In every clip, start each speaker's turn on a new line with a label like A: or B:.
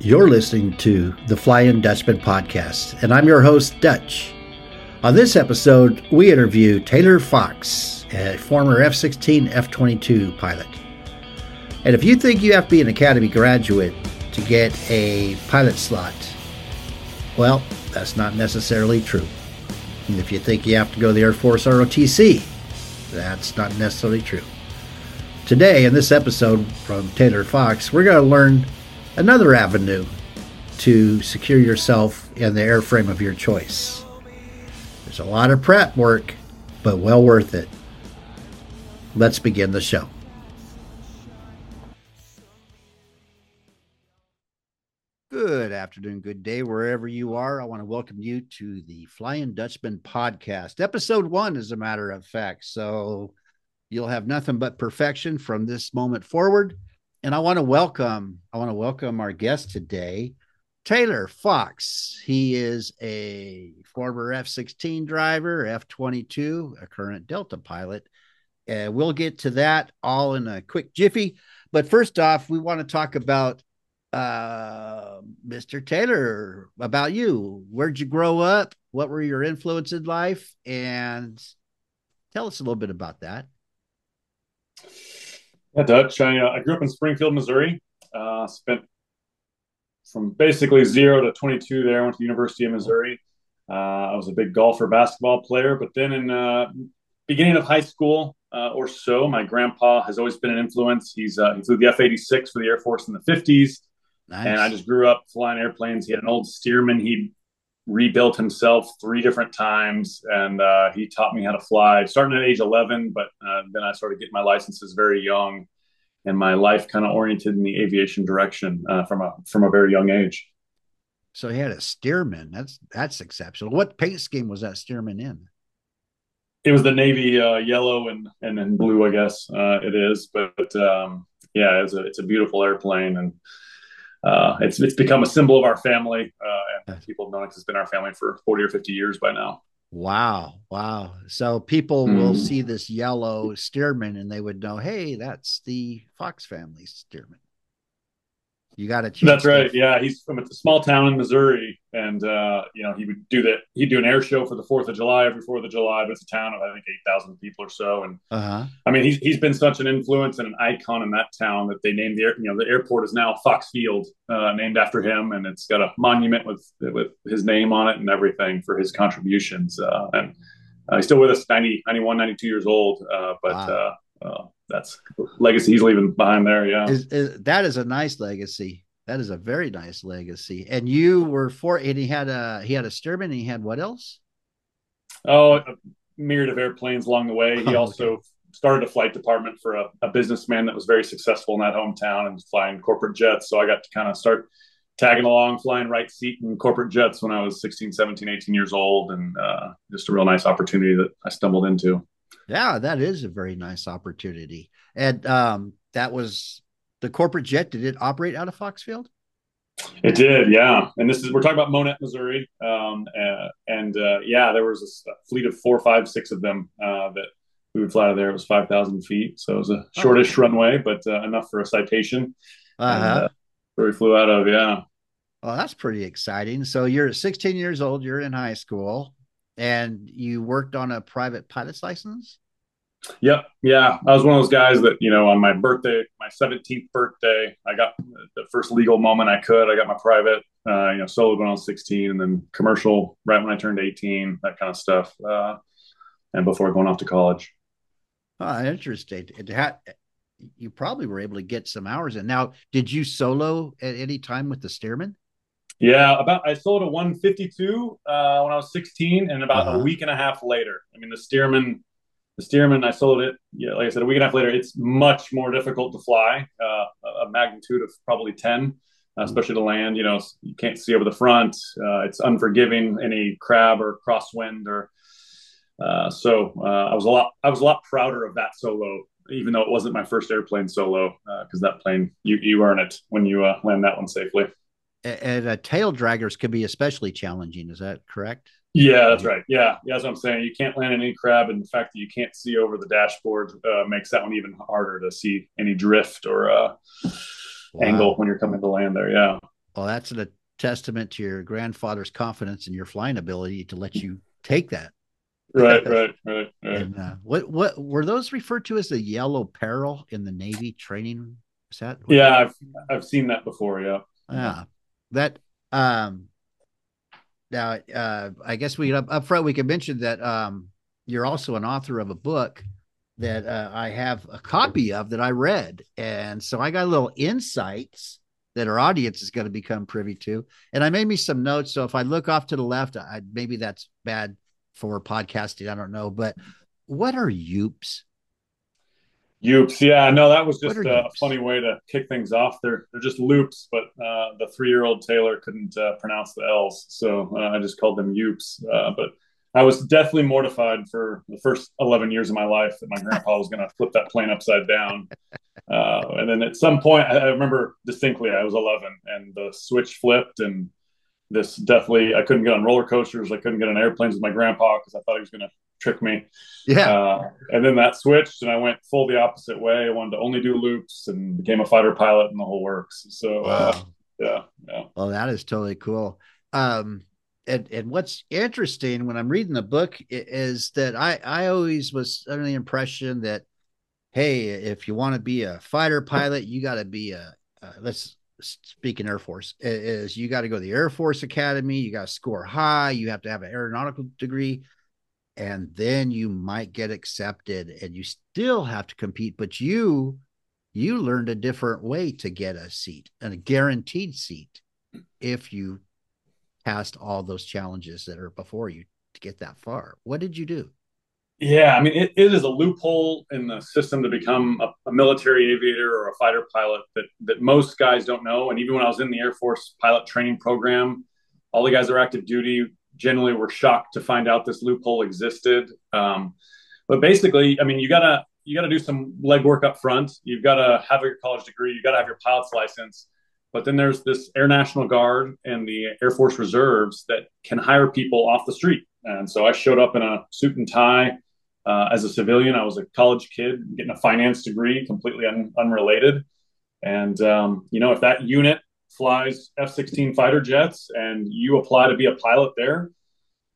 A: You're listening to the Flying Dutchman podcast, and I'm your host, Dutch. On this episode, we interview Taylor Fox, a former F 16 F 22 pilot. And if you think you have to be an Academy graduate to get a pilot slot, well, that's not necessarily true. And if you think you have to go to the Air Force ROTC, that's not necessarily true. Today, in this episode from Taylor Fox, we're going to learn another avenue to secure yourself in the airframe of your choice. There's a lot of prep work, but well worth it. Let's begin the show. Good afternoon, good day, wherever you are. I want to welcome you to the Flying Dutchman podcast, episode one, as a matter of fact. So you'll have nothing but perfection from this moment forward and I want to welcome I want to welcome our guest today, Taylor Fox. He is a former F-16 driver, F-22, a current Delta pilot. Uh, we'll get to that all in a quick jiffy. But first off, we want to talk about uh, Mr. Taylor, about you. Where'd you grow up? What were your influences in life? And tell us a little bit about that.
B: Yeah, Dutch. I, uh, I grew up in Springfield, Missouri. Uh, spent from basically zero to 22 there. I Went to the University of Missouri. Uh, I was a big golfer, basketball player. But then in uh, beginning of high school uh, or so, my grandpa has always been an influence. He's uh, he flew the F-86 for the Air Force in the 50s. Nice. And I just grew up flying airplanes. He had an old Stearman he rebuilt himself three different times, and uh, he taught me how to fly, starting at age 11. But uh, then I started getting my licenses very young, and my life kind of oriented in the aviation direction uh, from a from a very young age.
A: So he had a Stearman. That's that's exceptional. What paint scheme was that Stearman in?
B: It was the navy uh, yellow and and then blue, I guess uh, it is. But um, yeah, it's a it's a beautiful airplane and uh, it's it's become a symbol of our family, uh, and people know it's been our family for forty or fifty years by now.
A: Wow, wow! So people mm. will see this yellow Stearman, and they would know, hey, that's the Fox family Stearman. You got to. Choose.
B: That's right. Yeah, he's from a small town in Missouri, and uh, you know he would do that. He'd do an air show for the Fourth of July every Fourth of July. But it's a town of I think eight thousand people or so, and uh-huh. I mean he's he's been such an influence and an icon in that town that they named the air, you know the airport is now Fox Field, uh, named after him, and it's got a monument with with his name on it and everything for his contributions. Uh, and uh, he's still with us, 90, 91, 92 years old, uh, but. Wow. Uh, that's legacy he's leaving behind there. Yeah,
A: is, is, that is a nice legacy. That is a very nice legacy. And you were for, and he had a he had a Stearman. And he had what else?
B: Oh, a myriad of airplanes along the way. He oh, also okay. started a flight department for a, a, businessman that was very successful in that hometown and was flying corporate jets. So I got to kind of start tagging along, flying right seat in corporate jets when I was 16, 17, 18 years old, and uh, just a real nice opportunity that I stumbled into.
A: Yeah, that is a very nice opportunity. And um, that was the corporate jet. Did it operate out of Foxfield?
B: It did, yeah. And this is we're talking about Monett, Missouri, um, uh, and uh, yeah, there was a fleet of four, five, six of them uh, that we would fly out of there. It was five thousand feet, so it was a oh, shortish oh. runway, but uh, enough for a citation. Uh-huh. Uh, where we flew out of, yeah.
A: Well, that's pretty exciting. So you're 16 years old. You're in high school and you worked on a private pilot's license?
B: Yep. Yeah. I was one of those guys that, you know, on my birthday, my 17th birthday, I got the first legal moment I could. I got my private, uh, you know, solo when I was 16 and then commercial right when I turned 18, that kind of stuff. Uh, and before going off to college.
A: Oh, interesting. It had, you probably were able to get some hours in. Now, did you solo at any time with the Stearman?
B: Yeah, about I sold a 152 uh, when I was 16, and about uh-huh. a week and a half later. I mean, the Stearman, the Stearman, I sold it. Yeah, like I said, a week and a half later, it's much more difficult to fly. Uh, a magnitude of probably 10, uh, mm-hmm. especially to land. You know, you can't see over the front. Uh, it's unforgiving. Any crab or crosswind or uh, so uh, I was a lot. I was a lot prouder of that solo even though it wasn't my first airplane solo, because that plane you you earn it when you uh, land that one safely
A: and uh, tail draggers can be especially challenging. Is that correct?
B: Yeah, that's right. Yeah, yeah, that's what I'm saying. You can't land any crab, and the fact that you can't see over the dashboard uh, makes that one even harder to see any drift or uh, wow. angle when you're coming to land there. Yeah.
A: Well, that's a testament to your grandfather's confidence in your flying ability to let you take that.
B: Right, right, right, right.
A: And uh, what what were those referred to as the yellow peril in the Navy training? Is that?
B: Yeah, I've I've seen that before. Yeah.
A: Yeah, that um. Now, uh, I guess we up, up front we could mention that um, you're also an author of a book that uh, I have a copy of that I read, and so I got little insights that our audience is going to become privy to. And I made me some notes. So if I look off to the left, I maybe that's bad for podcasting. I don't know. But what are Yoops?
B: Yoops, yeah, no, that was just a funny way to kick things off. They're they're just loops, but uh, the three year old Taylor couldn't uh, pronounce the L's, so uh, I just called them Yoops. Uh, but I was definitely mortified for the first 11 years of my life that my grandpa was going to flip that plane upside down. Uh, and then at some point, I, I, remember distinctly, I was 11 and the switch flipped. And this definitely, I couldn't get on roller coasters. I couldn't get on airplanes with my grandpa because I thought he was going to trick me.
A: Yeah. Uh,
B: and then that switched and I went full the opposite way. I wanted to only do loops and became a fighter pilot and the whole works. So, uh, yeah. Yeah.
A: Well, that is totally cool. Um, and, and what's interesting when I'm reading the book is that I, I always was under the impression that, hey, if you want to be a fighter pilot, you got to be a, uh, let's speak in Air Force, is you got to go to the Air Force Academy, you got to score high, you have to have an aeronautical degree, and then you might get accepted and you still have to compete. But you, you learned a different way to get a seat and a guaranteed seat if you passed all those challenges that are before you to get that far. What did you do?
B: Yeah, I mean, it, it is a loophole in the system to become a, a, military aviator or a fighter pilot that that most guys don't know. And even when I was in the Air Force pilot training program, all the guys that are active duty generally were shocked to find out this loophole existed. Um, but basically, I mean, you gotta you gotta do some legwork up front. You've got to have your college degree. You got to have your pilot's license. But then there's this Air National Guard and the Air Force Reserves that can hire people off the street. And so I showed up in a suit and tie uh, as a civilian. I was a college kid getting a finance degree, completely un- unrelated. And, um, you know, if that unit flies F 16 fighter jets and you apply to be a pilot there,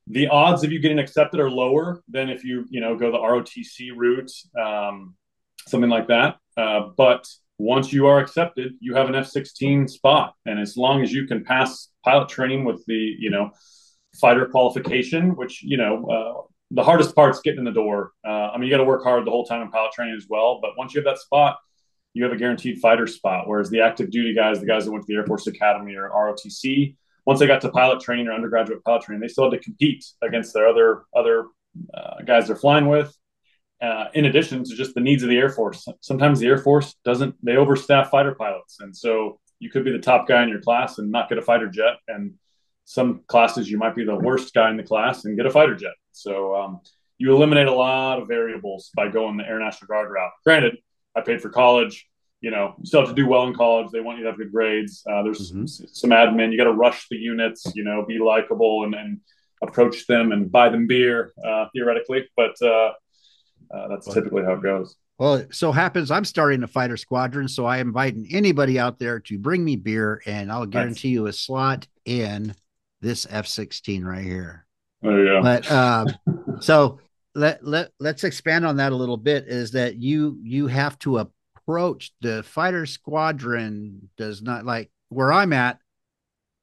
B: the odds of you getting accepted are lower than if you, you know, go the ROTC route, um, something like that. Uh, but once you are accepted, you have an F-16 spot, and as long as you can pass pilot training with the you know fighter qualification, which you know uh, the hardest part's getting in the door. Uh, I mean, you got to work hard the whole time in pilot training as well, but once you have that spot, you have a guaranteed fighter spot. Whereas the active duty guys, the guys that went to the Air Force Academy or ROTC, once they got to pilot training or undergraduate pilot training, they still had to compete against their other other uh, guys they're flying with uh, in addition to just the needs of the Air Force. Sometimes the Air Force doesn't, they overstaff fighter pilots. And so you could be the top guy in your class and not get a fighter jet. And some classes, you might be the worst guy in the class and get a fighter jet. So um, you eliminate a lot of variables by going the Air National Guard route. Granted, I paid for college. You know, you still have to do well in college. They want you to have good grades. Uh, there's mm-hmm. some, some admin. You got to rush the units. You know, be likable and, and approach them and buy them beer uh, theoretically. But uh, uh, that's typically how it goes.
A: Well, it so happens I'm starting a fighter squadron, so I am inviting anybody out there to bring me beer, and I'll guarantee nice. you a slot in this F-16 right here.
B: There you go.
A: But um, so let let let's expand on that a little bit. Is that you you have to approach the fighter squadron does not like where I'm at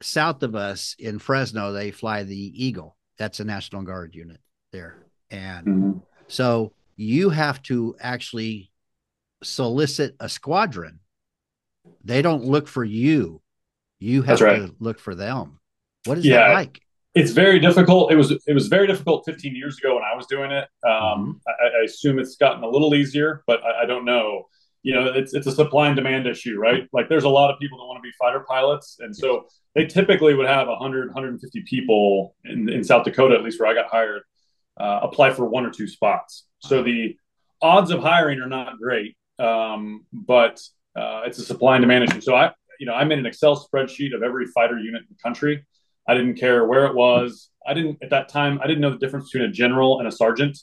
A: south of us in Fresno. They fly the Eagle. That's a National Guard unit there, and mm-hmm. so you have to actually solicit a squadron. They don't look for you. You have right. to look for them. What is yeah, that like?
B: It's very difficult. It was it was very difficult 15 years ago when I was doing it. Um, mm-hmm. I, I, assume it's gotten a little easier, but I, I, don't know. You know, it's it's a supply and demand issue, right? Like, there's a lot of people that want to be fighter pilots, and so they typically would have 100, 150 people in, in South Dakota, at least where I got hired, uh, apply for one or two spots. So the odds of hiring are not great, um, but uh, it's a supply and demand issue. So I, you know, I made an Excel spreadsheet of every fighter unit in the country. I didn't care where it was. I didn't at that time. I didn't know the difference between a general and a sergeant.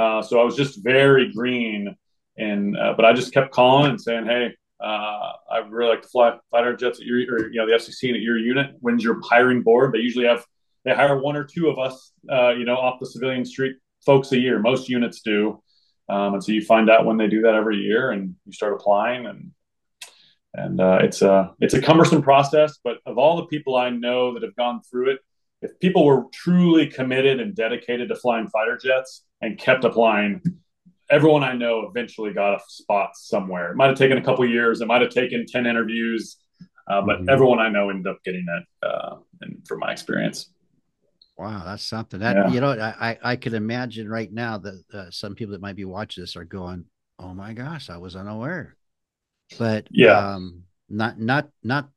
B: Uh, so I was just very green, and uh, but I just kept calling and saying, "Hey, Uh, I really like to fly fighter jets at your, or, you know, the F-16 at your unit. When's your hiring board? They usually have, they hire one or two of us, uh, you know, off the civilian street folks a year. Most units do. Um, and so you find out when they do that every year and you start applying and, and uh, it's a, it's a cumbersome process, but of all the people I know that have gone through it, if people were truly committed and dedicated to flying fighter jets and kept applying, everyone I know eventually got a spot somewhere. It might have taken a couple years. It might have taken 10 interviews, uh, but mm-hmm. everyone I know ended up getting it uh, and from my experience.
A: Wow, that's something that, yeah. you know, I, I could imagine right now that uh, some people that might be watching this are going, oh my gosh, I was unaware. But yeah, um, not, not, not,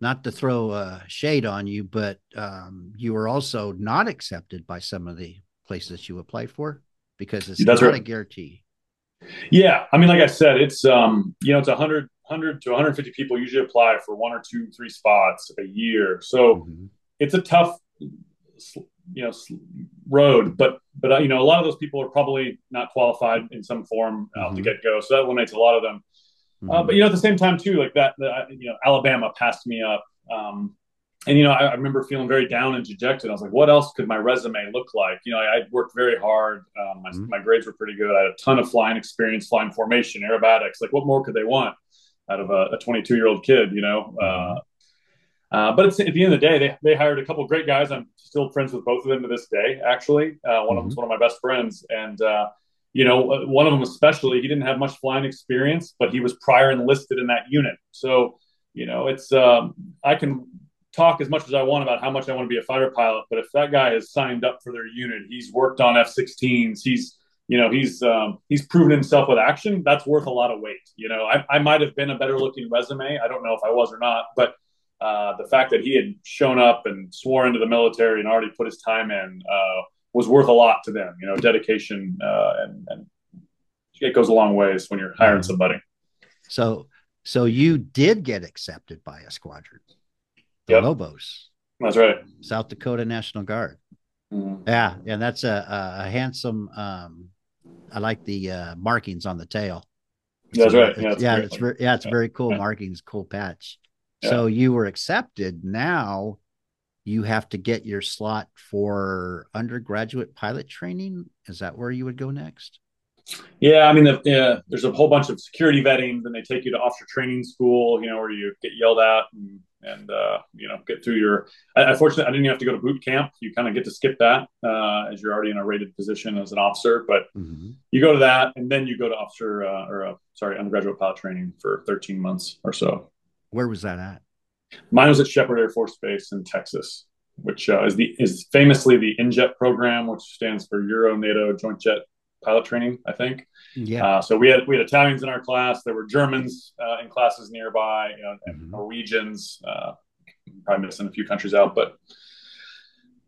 A: not to throw uh, shade on you, but um, you were also not accepted by some of the places you applied for because it's That's not right. a guarantee.
B: Yeah, I mean, like I said, it's um, you know, it's 100, 100 to 150 people usually apply for one or two, three spots a year. So mm-hmm. it's a tough, you know, road. But but uh, you know, a lot of those people are probably not qualified in some form mm-hmm. out the get go. So that eliminates a lot of them. Uh, mm-hmm. Uh, but you know, at the same time too, like that, the, you know, Alabama passed me up. Um, and you know, I, I, remember feeling very down and dejected. I was like, "What else could my resume look like?" You know, I, would worked very hard. Um, my, mm-hmm. my, grades were pretty good. I had a ton of flying experience, flying formation, aerobatics. Like, what more could they want out of a 22 year old kid? You know. Mm-hmm. Uh, uh, but at the end of the day, they, they hired a couple great guys. I'm still friends with both of them to this day. Actually, uh, one mm-hmm. of them's one of my best friends, and uh, you know, one of them especially, he didn't have much flying experience, but he was prior enlisted in that unit. So, you know, it's um, I can talk as much as I want about how much I want to be a fighter pilot, but if that guy has signed up for their unit, he's worked on F-16s, he's you know he's um, he's proven himself with action. That's worth a lot of weight. You know, I, I might have been a better looking resume. I don't know if I was or not, but uh, the fact that he had shown up and swore into the military and already put his time in uh, was worth a lot to them. You know, dedication uh, and, and it goes a long ways when you're hiring somebody.
A: So, so you did get accepted by a squadron the yep. Lobos.
B: That's right.
A: South Dakota National Guard. Mm-hmm. Yeah, and that's a, a, handsome. Um, I like the uh, markings on the tail.
B: That's so right.
A: Yeah, it's, yeah, it's very, yeah, it's yeah. very cool yeah. markings, cool patch. Yeah. So you were accepted. Now you have to get your slot for undergraduate pilot training. Is that where you would go next?
B: Yeah, I mean, the, yeah, there's a whole bunch of security vetting. Then they take you to officer training school, you know, where you get yelled at and and uh, you know get through your. I, fortunately I didn't have to go to boot camp. You kind of get to skip that uh, as you're already in a rated position as an officer. But mm-hmm. you go to that, and then you go to officer uh, or uh, sorry undergraduate pilot training for 13 months or so.
A: Where was that at?
B: Mine was at Sheppard Air Force Base in Texas, which uh, is the is famously the InJet program, which stands for Euro NATO Joint Jet pilot training, I think. Yeah. Uh, so we had we had Italians in our class. There were Germans uh, in classes nearby, you know, mm-hmm. Norwegians. Uh, probably missing a few countries out, but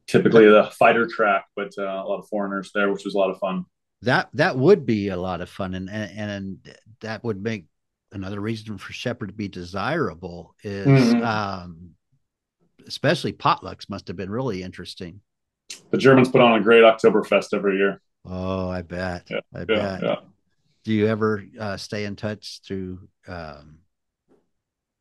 B: typically the fighter track. But uh, a lot of foreigners there, which was a lot of fun.
A: That that would be a lot of fun, and and, and that would make another reason for Sheppard to be desirable is. Mm-hmm. Um, especially potlucks must have been really interesting.
B: The Germans put on a great Oktoberfest every year.
A: Oh, I bet. Yeah, I bet. Yeah, Do you ever uh, stay in touch through um,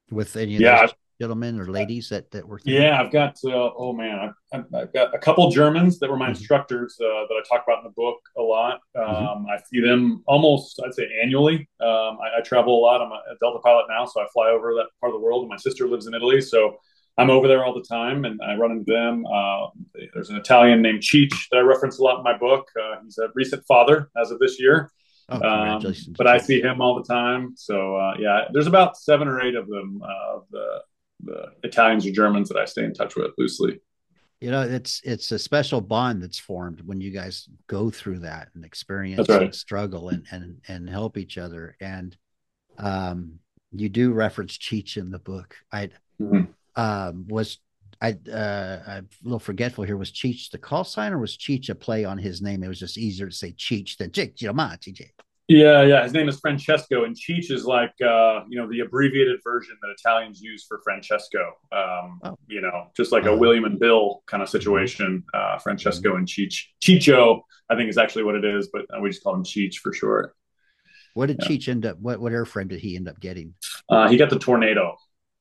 A: with any of yeah, gentlemen or ladies that that work?
B: Yeah, I've got. Uh, oh man, I've, I've, got a couple Germans that were my mm-hmm. instructors uh, that I talk about in the book a lot. Mm-hmm. Um, mm-hmm. I see them almost, I'd say, annually. Um, I, I, travel a lot. I'm a Delta pilot now, so I fly over that part of the world. And my sister lives in Italy, so I'm over there all the time and I run into them. Uh, there's an Italian named Cheech that I reference a lot in my book. Uh, he's a recent father as of this year. Oh, um, but I see him all the time. So uh, yeah, there's about seven or eight of them, uh, the, the Italians or Germans that I stay in touch with loosely.
A: You know, it's it's a special bond that's formed when you guys go through that and experience right. and struggle and and and help each other. And um, you do reference Cheech in the book. I mm-hmm um, was I uh, I'm a little forgetful here. Was Cheech the call sign or was Cheech a play on his name? It was just easier to say Cheech than Jake
B: Yeah, yeah. His name is Francesco, and Cheech is like uh, you know the abbreviated version that Italians use for Francesco. Um, oh. You know, just like a uh-huh. William and Bill kind of situation. Uh, Francesco mm-hmm. and Cheech. Ciccio, I think, is actually what it is, but we just call him Cheech for short.
A: What did yeah. Cheech end up? What what airframe did he end up getting?
B: Uh, he got the Tornado.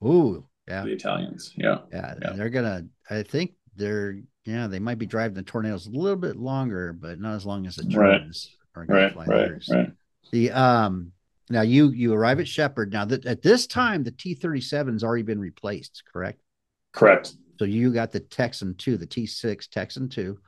A: Ooh, yeah.
B: The Italians, yeah.
A: yeah, yeah. They're gonna. I think they're. Yeah, they might be driving the tornadoes a little bit longer, but not as long as the Germans
B: right. are going right, to fly right, theirs. Right.
A: The um. Now you you arrive at Sheppard. Now that at this time the T thirty seven's already been replaced, correct?
B: Correct.
A: So you got the Texan two, the T six Texan two.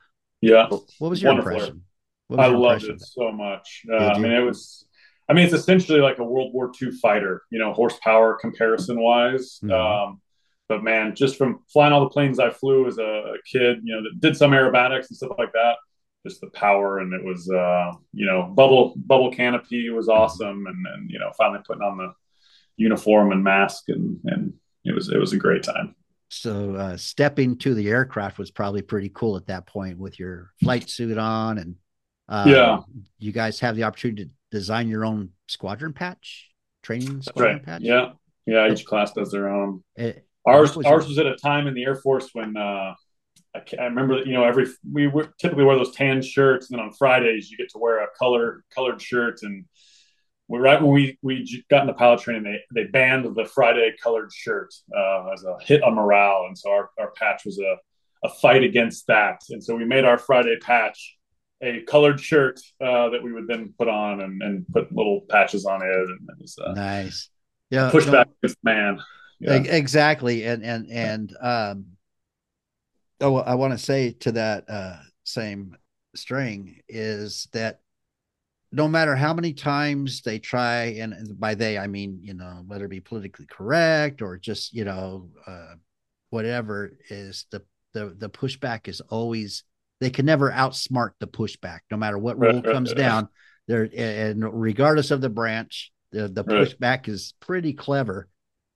B: Yeah.
A: What was your Wonderful impression?
B: Was I your loved impression it so much. Uh, I mean, it was I mean, it's essentially like a World War II fighter, you know, horsepower comparison wise. Mm-hmm. Um, but man, just from flying all the planes I flew as a, kid, you know, that did some aerobatics and stuff like that, just the power and it was, uh, you know, bubble bubble canopy was awesome, and and you know, finally putting on the uniform and mask and and it was it was a great time.
A: So uh, stepping to the aircraft was probably pretty cool at that point with your flight suit on and uh,
B: yeah,
A: you guys have the opportunity to design your own squadron patch, training squadron
B: right. patch? Yeah, yeah. Each class does their own. It, ours was ours was at a time in the Air Force when uh, I, I, remember that you know every we typically wear those tan shirts, and then on Fridays you get to wear a color colored shirt. And we, right when we we got into pilot training, they they banned the Friday colored shirt uh, as a hit on morale, and so our our patch was a a fight against that. And so we made our Friday patch a colored shirt uh, that we would then put on and, and put little patches on it. And it was uh,
A: nice. Yeah.
B: Push back against man.
A: Yeah. Exactly. And, and, and, um, oh, I want to say to that uh, same string is that no matter how many times they try, and by they, I mean, you know, whether it be politically correct or just, you know, uh, whatever is the, the, the pushback is always they can never outsmart the pushback, no matter what rule comes down. There and regardless of the branch, the the pushback is pretty clever,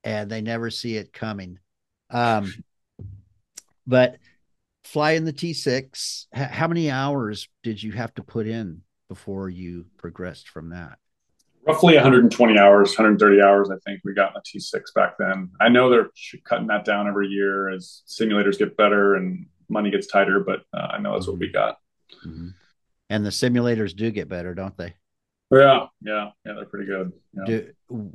A: and they never see it coming. Um, but flying the T six, how many hours did you have to put in before you progressed from that?
B: Roughly 120 hours, 130 hours, I think we got in the T6 back then. I know they're cutting that down every year as simulators get better and money gets tighter, but uh, I know that's what we got.
A: Mm-hmm. And the simulators do get better, don't they?
B: Yeah, yeah, yeah. They're pretty good. Yeah.
A: Do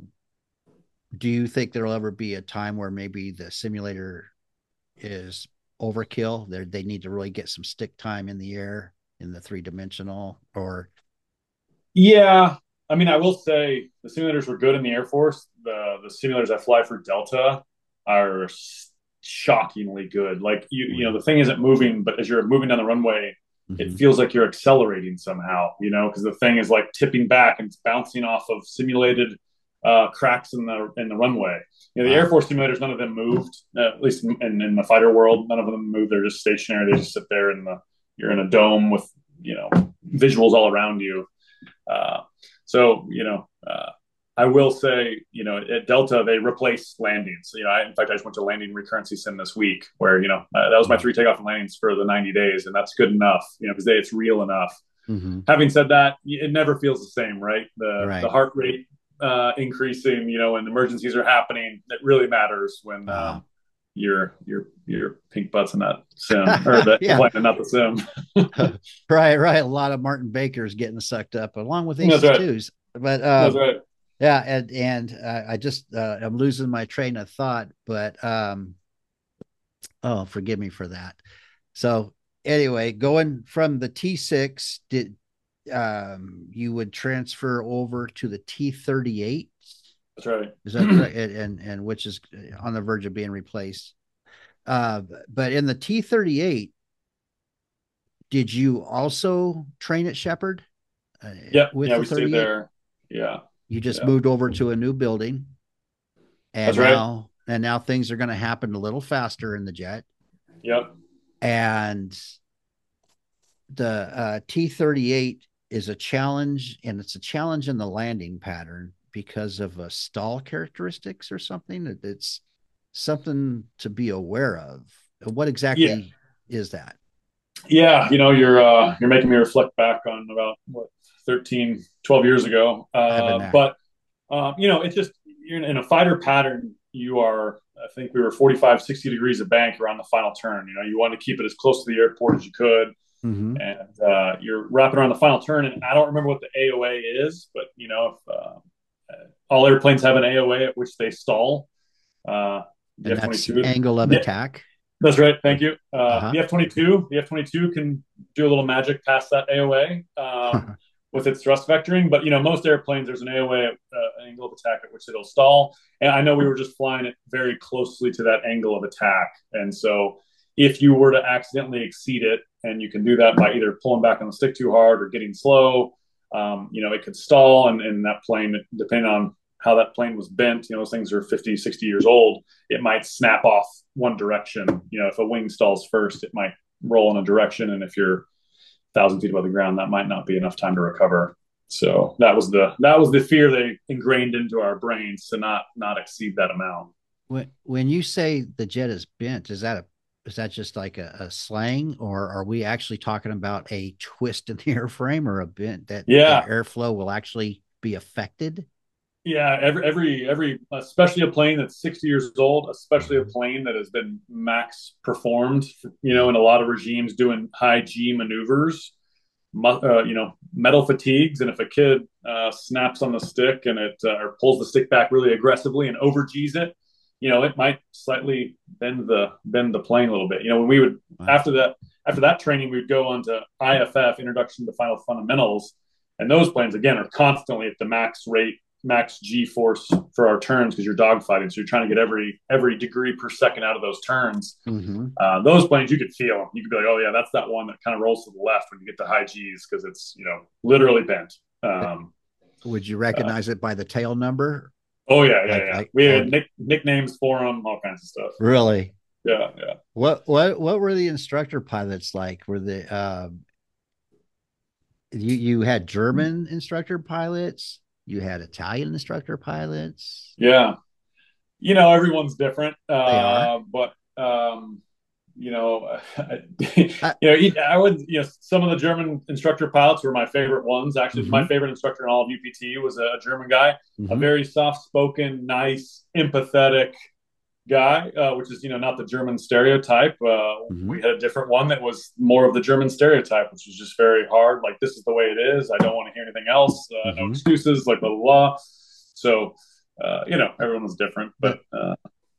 A: Do you think there'll ever be a time where maybe the simulator is overkill? They they need to really get some stick time in the air in the three dimensional, or
B: yeah. I mean, I will say the simulators were good in the Air Force. The the simulators I fly for Delta are shockingly good. Like you, you know, the thing isn't moving, but as you're moving down the runway, mm-hmm. it feels like you're accelerating somehow. You know, because the thing is like tipping back and it's bouncing off of simulated uh, cracks in the in the runway. You know, the. Air Force simulators, none of them moved. Uh, at least in, in the fighter world, none of them move. They're just stationary. They just sit there in the you're in a dome with you know visuals all around you. Uh, so you know, uh, I will say, you know, at Delta they replaced landings. You know, I, in fact, I just went to landing recurrency sim this week, where you know uh, that was my three takeoff and landings for the 90 days, and that's good enough. You know, because it's real enough. Mm-hmm. Having said that, it never feels the same, right? The right. the heart rate uh, increasing, you know, when emergencies are happening, it really matters when uh, your your your pink butts in that sim or the yeah. plane, not the sim.
A: right, right. A lot of Martin Baker's getting sucked up along with these right. twos. But uh, That's right yeah and and uh, i just uh, i'm losing my train of thought but um oh forgive me for that so anyway going from the t6 did um you would transfer over to the
B: t38 that's right
A: is that right? and and which is on the verge of being replaced uh but in the t38 did you also train at sheppard
B: uh, yeah yeah we stayed there yeah
A: you just yeah. moved over to a new building, and That's now right. and now things are going to happen a little faster in the jet.
B: Yep.
A: And the uh, T thirty eight is a challenge, and it's a challenge in the landing pattern because of a stall characteristics or something. It's something to be aware of. What exactly yeah. is that?
B: Yeah, you know, you're uh, you're making me reflect back on about what 13, 12 years ago. Uh, but, uh, you know, it's just you're in a fighter pattern. You are, I think we were 45, 60 degrees of bank around the final turn. You know, you want to keep it as close to the airport as you could. Mm-hmm. and uh, you're wrapping around the final turn. And I don't remember what the AOA is, but you know, if uh, all airplanes have an AOA at which they stall.
A: Uh, the F-22 angle of
B: yeah,
A: attack.
B: That's right. Thank you. Uh, uh-huh. The F-22, the F-22 can do a little magic past that AOA um, with its thrust vectoring. But you know, most airplanes there's an AOA uh, angle of attack at which it'll stall. And I know we were just flying it very closely to that angle of attack, and so if you were to accidentally exceed it, and you can do that by either pulling back on the stick too hard or getting slow, um, you know, it could stall, and, and that plane, depending on how that plane was bent, you know, those things are 50, 60 years old, it might snap off one direction. You know, if a wing stalls first, it might roll in a direction. And if you're thousand feet above the ground, that might not be enough time to recover. So that was the that was the fear they ingrained into our brains to not not exceed that amount.
A: When when you say the jet is bent, is that a is that just like a, a, slang or are we actually talking about a twist in the airframe or a bent that
B: yeah.
A: airflow will actually be affected
B: yeah every every every especially a plane that's 60 years old especially a mm-hmm. plane that has been max performed you know in a lot of regimes doing high g maneuvers uh, you know metal fatigues and if a kid uh, snaps on the stick and it uh, or pulls the stick back really aggressively and over g's it you know, it might slightly bend the bend the plane a little bit. You know, when we would wow. after that after that training, we would go on to IFF, Introduction to Fighter Fundamentals, and those planes again are constantly at the max rate, max G force for our turns because you're dogfighting, so you're trying to get every every degree per second out of those turns. Mm-hmm. Uh, those planes you could feel. You could be like, oh yeah, that's that one that kind of rolls to the left when you get to high G's because it's you know literally bent. Um,
A: Would you recognize uh, it by the tail number?
B: Oh yeah, yeah, like, yeah. Like, we had nick, nicknames for them, all kinds of stuff.
A: Really?
B: Yeah, yeah.
A: What what what were the instructor pilots like? Were the um, you you had German instructor pilots? You had Italian instructor pilots?
B: Yeah. You know, everyone's different. Uh, but um, you know, you know, I would, you know, some of the German instructor pilots were my favorite ones. Actually, mm-hmm. my favorite instructor in all of UPT was a German guy, mm-hmm. a very soft-spoken, nice, empathetic guy, uh, which is, you know, not the German stereotype. Uh, mm-hmm. We had a different one that was more of the German stereotype, which was just very hard. Like, this is the way it is. I don't want to hear anything else. Uh, no mm-hmm. excuses. Like blah blah. blah. So, uh, you know, everyone was different, but.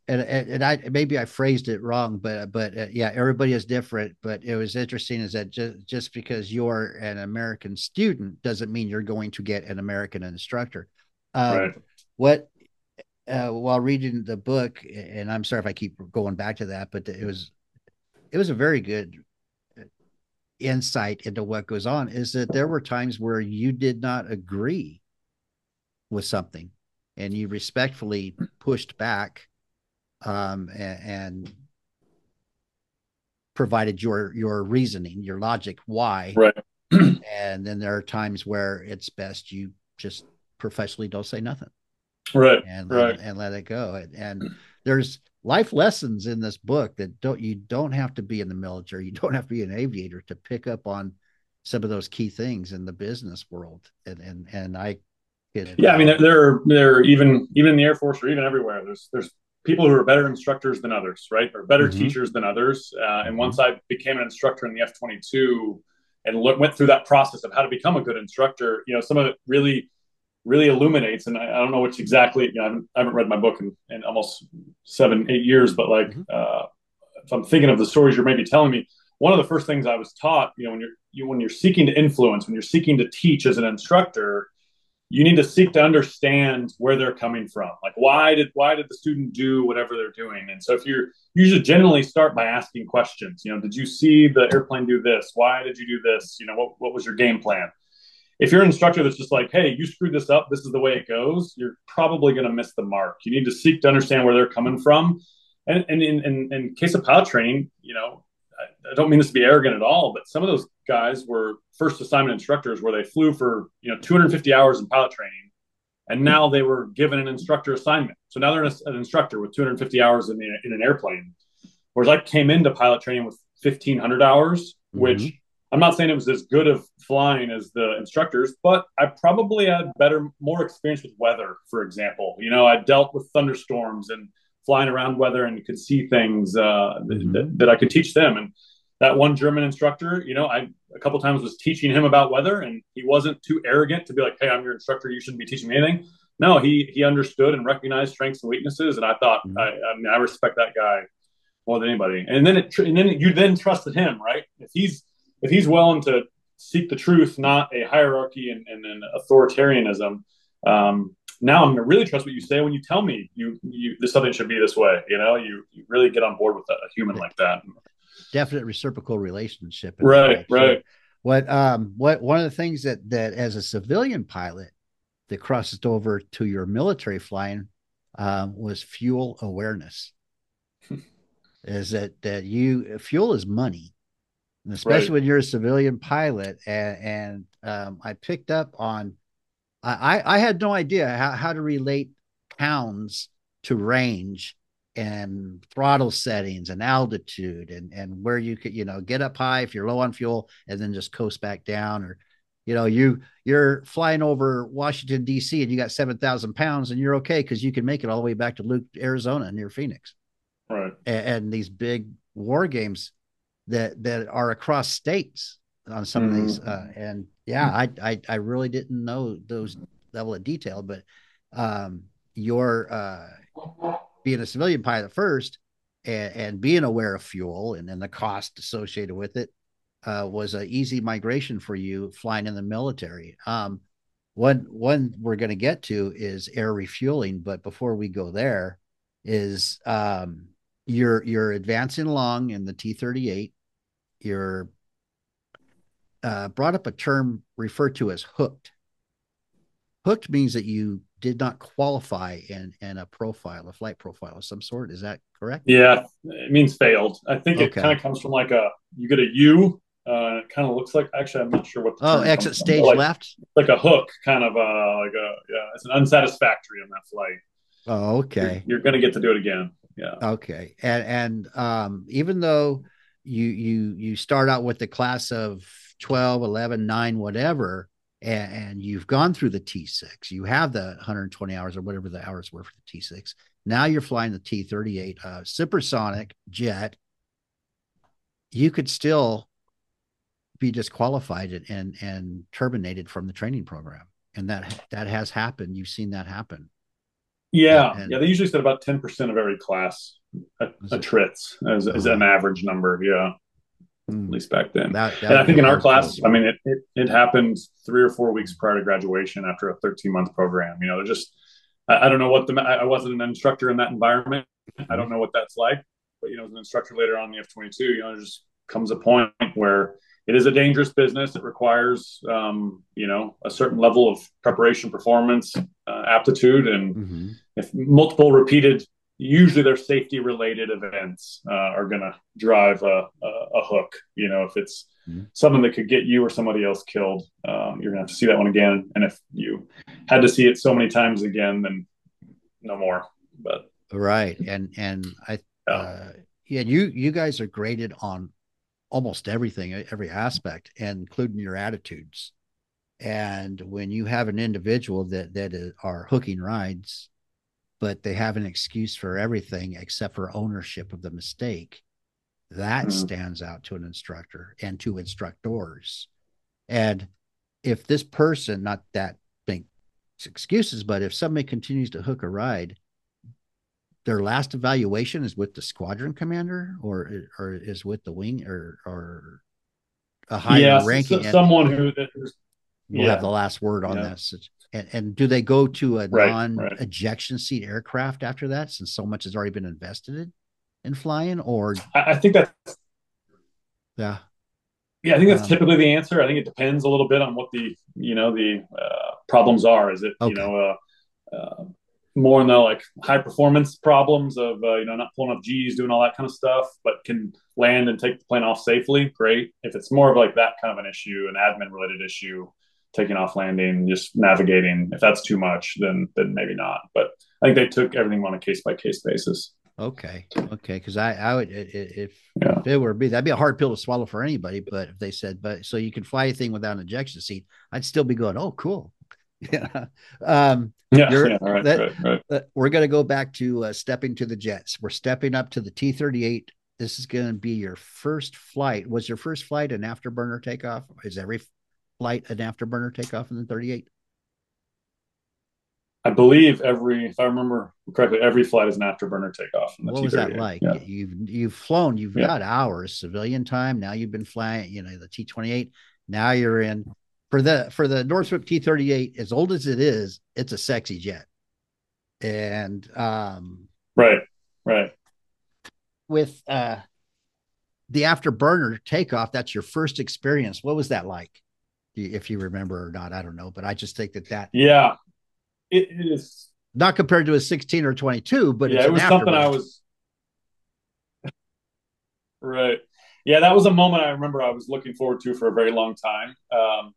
B: Uh,
A: and, and I maybe I phrased it wrong, but but uh, yeah, everybody is different. But it was interesting is that just just because you're an American student doesn't mean you're going to get an American instructor. Um, right. What uh, while reading the book, and I'm sorry if I keep going back to that, but it was it was a very good uh, insight into what goes on. Is that there were times where you did not agree with something, and you respectfully pushed back um, and, and, provided your your reasoning, your logic, why.
B: Right.
A: and then there are times where it's best you just professionally don't say nothing.
B: Right.
A: And
B: right.
A: and let it go. And, and there's life lessons in this book that don't you don't have to be in the military, you don't have to be an aviator to pick up on some of those key things in the business world. And and and I
B: yeah, I mean, there are there are even even in the Air Force or even everywhere. There's there's people who are better instructors than others, right? Or better mm-hmm. teachers than others. Uh, and mm-hmm. once I became an instructor in the F 22 and lo- went through that process of how to become a good instructor, you know, some of it really, really illuminates. And I, I don't know which exactly, you know, I haven't, I haven't read my book in, in, almost seven, eight years, but like, mm-hmm. uh, if I'm thinking of the stories you're maybe telling me, one of the first things I was taught, you know, when you're, you, when you're seeking to influence, when you're seeking to teach as an instructor, you need to seek to understand where they're coming from. Like why did why did the student do whatever they're doing? And so if you're you should generally start by asking questions. You know did you see the airplane do this? Why did you do this? You know what, what was your game plan? If you're an instructor that's just like hey you screwed this up. This is the way it goes you're probably going to miss the mark. You need to seek to understand where they're coming from. And, and in, in, in case of pilot training you know I don't mean this to be arrogant at all, but some of those guys were first assignment instructors where they flew for you know 250 hours in pilot training, and now they were given an instructor assignment. So now they're an, an instructor with 250 hours in, the, in an airplane. Whereas I came into pilot training with 1500 hours, mm-hmm. which I'm not saying it was as good of flying as the instructors, but I probably had better, more experience with weather, for example. You know, I dealt with thunderstorms and flying around weather and could see things uh, mm-hmm. that, that, I could teach them. And that one German instructor, you know, I a couple times was teaching him about weather, and he wasn't too arrogant to be like, "Hey, I'm your instructor. You shouldn't be teaching me anything." No, he he understood and recognized strengths and weaknesses, and I thought, mm-hmm. I, I mean, I respect that guy more than anybody. And then it, and then you then trusted him, right? If he's if he's willing to seek the truth, not a hierarchy and, and an authoritarianism. Um, now I'm gonna really trust what you say when you tell me you you this something should be this way. You know, you you really get on board with a, a human like that.
A: Definite reciprocal relationship.
B: Right, right.
A: What um what one of the things that that as a civilian pilot that crossed over to your military flying um, was fuel awareness. is that that you fuel is money, and especially right. when you're a civilian pilot. And, and um, I picked up on I, I had no idea how, how to relate pounds to range and throttle settings and altitude and and where you could you know get up high if you're low on fuel and then just coast back down or you know you you're flying over washington d.c and you got 7000 pounds and you're okay because you can make it all the way back to luke arizona near phoenix
B: right
A: and, and these big war games that that are across states on some mm-hmm. of these uh, and yeah I, I i really didn't know those level of detail but um your uh being a civilian pilot first and, and being aware of fuel and, and the cost associated with it uh, was an easy migration for you flying in the military um one one we're going to get to is air refueling but before we go there is um you're you're advancing along in the T38 you're uh, brought up a term referred to as hooked. Hooked means that you did not qualify in in a profile, a flight profile of some sort. Is that correct?
B: Yeah, it means failed. I think okay. it kind of comes from like a you get a U. Uh, it kind of looks like actually I'm not sure what.
A: The oh, exit stage
B: like,
A: left.
B: Like a hook, kind of uh like a yeah. It's an unsatisfactory on that flight.
A: Oh, okay.
B: You're, you're going to get to do it again. Yeah.
A: Okay, and and um, even though you you you start out with the class of 12 11 9 whatever and, and, you've gone through the t6 you have the 120 hours or whatever the hours were for the t6 now you're flying the t38 uh, supersonic jet. You could still be disqualified and, and and terminated from the training program. And that that has happened. You've seen that happen.
B: Yeah. And, yeah they usually said about 10% of every class attrits as, as an average number. Yeah. Mm. At least back then. That, that and I think in our class, I mean, it, it, it happened three or four weeks prior to graduation after a 13 month program. You know, they're just, I, I, don't know what the, I wasn't an instructor in that environment. I don't know what that's like, but, you know, as an instructor later on in the F 22, you know, there just comes a point where it is a dangerous business. It requires, um, you know, a certain level of preparation, performance, uh, aptitude, and mm-hmm. if multiple repeated usually their safety related events uh, are going to drive a, a, a, hook. You know, if it's mm-hmm. something that could get you or somebody else killed, um, you're going to have to see that one again. And if you had to see it so many times again, then no more. But
A: right, and and I, yeah, uh, yeah you you guys are graded on almost everything, every aspect, and including your attitudes. And when you have an individual that that are hooking rides but they have an excuse for everything except for ownership of the mistake. That mm-hmm. stands out to an instructor and to instructors. And if this person, not that think excuses, but if somebody continues to hook a ride, their last evaluation is with the squadron commander or or is with the wing or or a higher yeah, ranking
B: so, someone who that,
A: will yeah. have the last word on yeah. this and, and do they go to a right, non-ejection right. seat aircraft after that, since so much has already been invested in, in flying? Or
B: I, I think that's
A: yeah,
B: yeah. I think that's um, typically the answer. I think it depends a little bit on what the you know the uh, problems are. Is it okay. you know uh, uh, more in the like high performance problems of uh, you know not pulling up G's, doing all that kind of stuff, but can land and take the plane off safely? Great. If it's more of like that kind of an issue, an admin related issue, taking off landing, just navigating. If that's too much, then then maybe not. But I think they took everything on a case by case basis.
A: Okay, okay, because I I would if, yeah. if it were me, that'd be a hard pill to swallow for anybody. But if they said, but so you can fly a thing without an ejection seat, I'd still be going, oh, cool. yeah. Um,
B: yeah, yeah right,
A: that, right, right. Uh, we're going to go back to uh, stepping to the jets. We're stepping up to the T 38 this is going to be your first flight. Was your first flight an afterburner takeoff? Is every flight an afterburner takeoff in the 38?
B: I believe every, if I remember correctly, every flight is an afterburner takeoff.
A: what T-38. was that like? Yeah. You've you've flown, you've yeah. got hours civilian time. Now you've been flying, you know, the T twenty eight. Now you're in for the for the Northrop T thirty eight. As old as it is, it's a sexy jet. And um,
B: right, right.
A: With uh, the afterburner takeoff, that's your first experience. What was that like? If you remember or not, I don't know, but I just think that that
B: yeah, it, it is
A: not compared to a 16 or 22, but
B: yeah, it was something I was right. Yeah, that was a moment I remember I was looking forward to for a very long time. Um,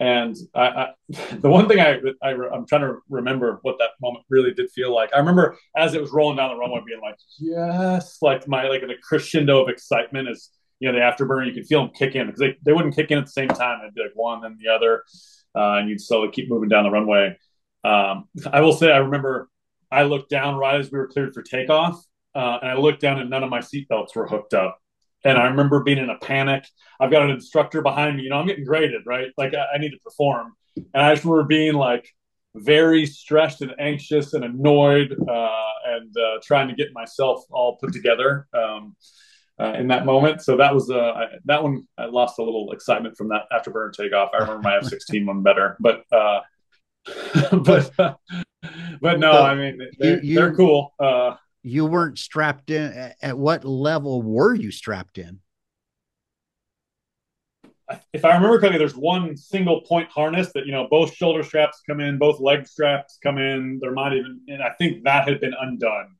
B: and I, I, the one thing I, I am trying to remember what that moment really did feel like. I remember as it was rolling down the runway, being like, "Yes!" Like my like the crescendo of excitement is you know the afterburner. You could feel them kick in because they, they wouldn't kick in at the same time. It'd be like one then the other, uh, and you'd slowly keep moving down the runway. Um, I will say, I remember I looked down right as we were cleared for takeoff, uh, and I looked down and none of my seatbelts were hooked up. And I remember being in a panic. I've got an instructor behind me. You know, I'm getting graded, right? Like I, I need to perform. And I just remember being like very stressed and anxious and annoyed uh, and uh, trying to get myself all put together um, uh, in that moment. So that was uh, I, that one. I lost a little excitement from that afterburner takeoff. I remember my F-16 one better, but uh, but but no, so I mean they're, you, they're cool. Uh,
A: you weren't strapped in. At what level were you strapped in?
B: If I remember correctly, there's one single point harness that you know both shoulder straps come in, both leg straps come in. There might even, and I think that had been undone.